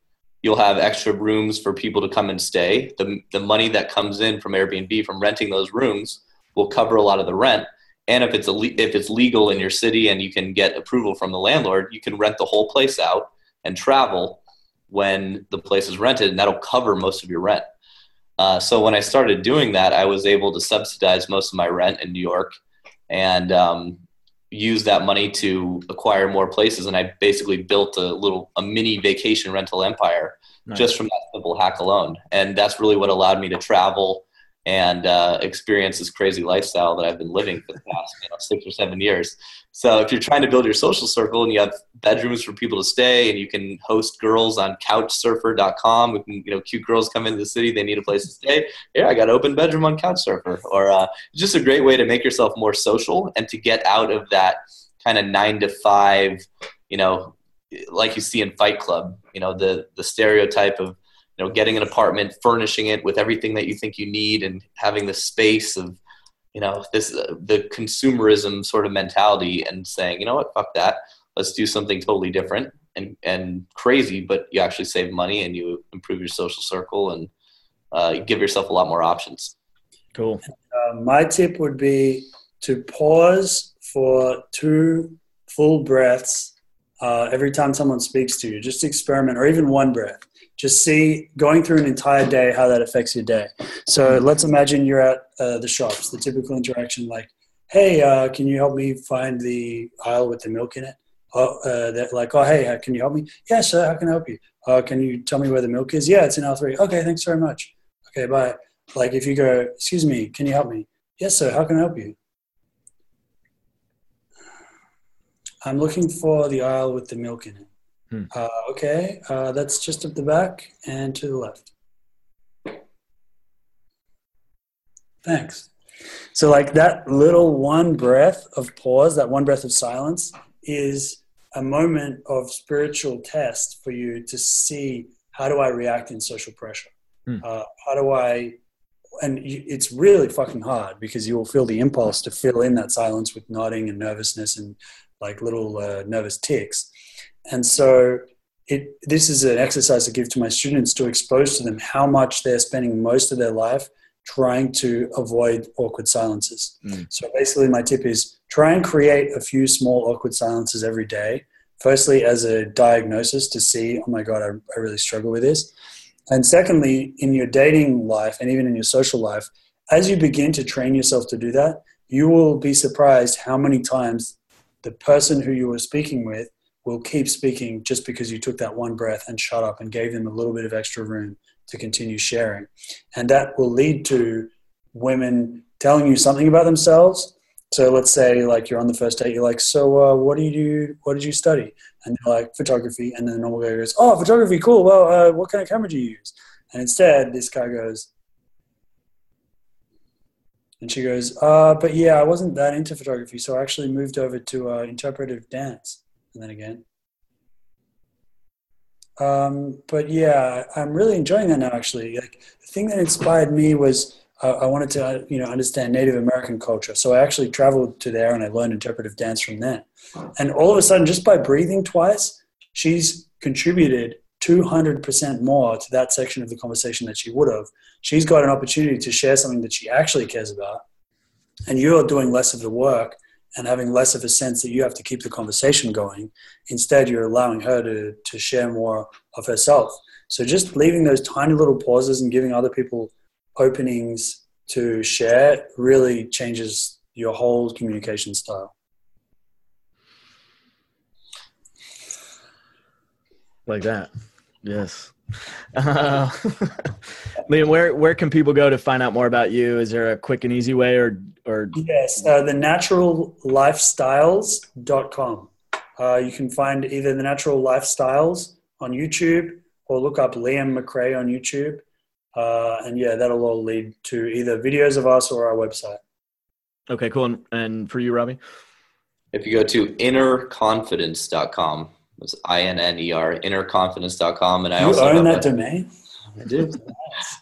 You'll have extra rooms for people to come and stay. The, the money that comes in from Airbnb from renting those rooms will cover a lot of the rent. And if it's a, if it's legal in your city and you can get approval from the landlord, you can rent the whole place out and travel when the place is rented, and that'll cover most of your rent. Uh, so when I started doing that, I was able to subsidize most of my rent in New York, and um, use that money to acquire more places and i basically built a little a mini vacation rental empire nice. just from that simple hack alone and that's really what allowed me to travel and uh, experience this crazy lifestyle that I've been living for the past you know, six or seven years. So if you're trying to build your social circle and you have bedrooms for people to stay and you can host girls on couchsurfer.com, we can, you know, cute girls come into the city, they need a place to stay. Yeah, I got an open bedroom on Couchsurfer. Or uh, just a great way to make yourself more social and to get out of that kind of nine to five, you know, like you see in Fight Club, you know, the, the stereotype of you know getting an apartment furnishing it with everything that you think you need and having the space of you know this uh, the consumerism sort of mentality and saying you know what? Fuck that. Let's do something totally different and and crazy but you actually save money and you improve your social circle and uh, give yourself a lot more options. Cool. Uh, my tip would be to pause for two full breaths uh, every time someone speaks to you. Just experiment or even one breath just see going through an entire day how that affects your day. So let's imagine you're at uh, the shops, the typical interaction like, "Hey, uh, can you help me find the aisle with the milk in it?" Oh, uh, that like, "Oh, hey, can you help me?" "Yeah, sir. How can I help you?" Uh, "Can you tell me where the milk is?" "Yeah, it's in aisle three. "Okay, thanks very much." "Okay, bye." Like if you go, "Excuse me, can you help me?" "Yes, sir. How can I help you?" I'm looking for the aisle with the milk in it. Hmm. Uh, okay, uh, that's just at the back and to the left. Thanks. So, like that little one breath of pause, that one breath of silence is a moment of spiritual test for you to see how do I react in social pressure? Hmm. Uh, how do I, and it's really fucking hard because you will feel the impulse to fill in that silence with nodding and nervousness and like little uh, nervous ticks. And so it, this is an exercise I give to my students to expose to them how much they're spending most of their life trying to avoid awkward silences. Mm. So basically, my tip is try and create a few small awkward silences every day. Firstly, as a diagnosis to see, oh my God, I, I really struggle with this. And secondly, in your dating life and even in your social life, as you begin to train yourself to do that, you will be surprised how many times the person who you were speaking with will keep speaking just because you took that one breath and shut up and gave them a little bit of extra room to continue sharing. And that will lead to women telling you something about themselves. So let's say like you're on the first date, you're like, so uh, what do you do? What did you study? And they're like photography. And then the normal guy goes, oh, photography, cool. Well, uh, what kind of camera do you use? And instead, this guy goes, and she goes, uh, but yeah, I wasn't that into photography, so I actually moved over to uh, interpretive dance and then again. Um, but yeah, I'm really enjoying that now. Actually, like the thing that inspired me was I, I wanted to, you know, understand Native American culture. So I actually traveled to there and I learned interpretive dance from there. And all of a sudden, just by breathing twice, she's contributed 200% more to that section of the conversation that she would have. She's got an opportunity to share something that she actually cares about. And you're doing less of the work and having less of a sense that you have to keep the conversation going. Instead, you're allowing her to, to share more of herself. So just leaving those tiny little pauses and giving other people openings to share really changes your whole communication style. Like that. Yes. Uh, Liam, where where can people go to find out more about you? Is there a quick and easy way, or or yes, uh, the naturallifestyles.com. Uh, you can find either the Natural Lifestyles on YouTube or look up Liam McRae on YouTube, uh, and yeah, that'll all lead to either videos of us or our website. Okay, cool. And, and for you, Robbie, if you go to innerconfidence.com it's I-N-N-E-R, innerconfidence.com. And I you also own that a, domain? I do.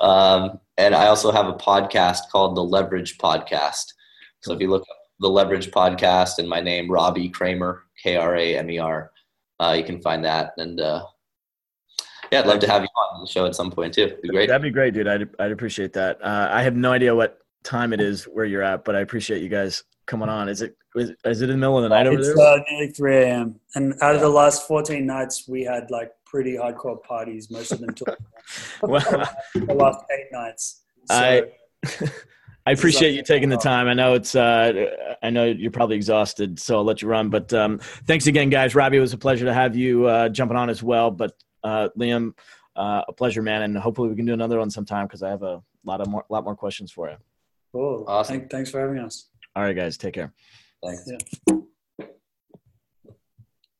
um, and I also have a podcast called The Leverage Podcast. So if you look up The Leverage Podcast and my name, Robbie Kramer, K-R-A-M-E-R, uh, you can find that. And uh, yeah, I'd love to have you on the show at some point too. It'd be great. That'd be great, dude. I'd, I'd appreciate that. Uh, I have no idea what time it is where you're at, but I appreciate you guys coming on. Is it is, is it in the middle of the night over it's, there? It's uh, nearly 3 a.m. And out of the last 14 nights, we had like pretty hardcore parties. Most of them took well, the last eight nights. So, I I appreciate you taking the time. I know it's uh, I know you're probably exhausted, so I'll let you run. But um, thanks again, guys. Robbie, it was a pleasure to have you uh, jumping on as well. But uh, Liam, uh, a pleasure, man, and hopefully we can do another one sometime because I have a lot of more lot more questions for you. Cool. Awesome. Thank, thanks for having us. All right, guys. Take care. Thanks.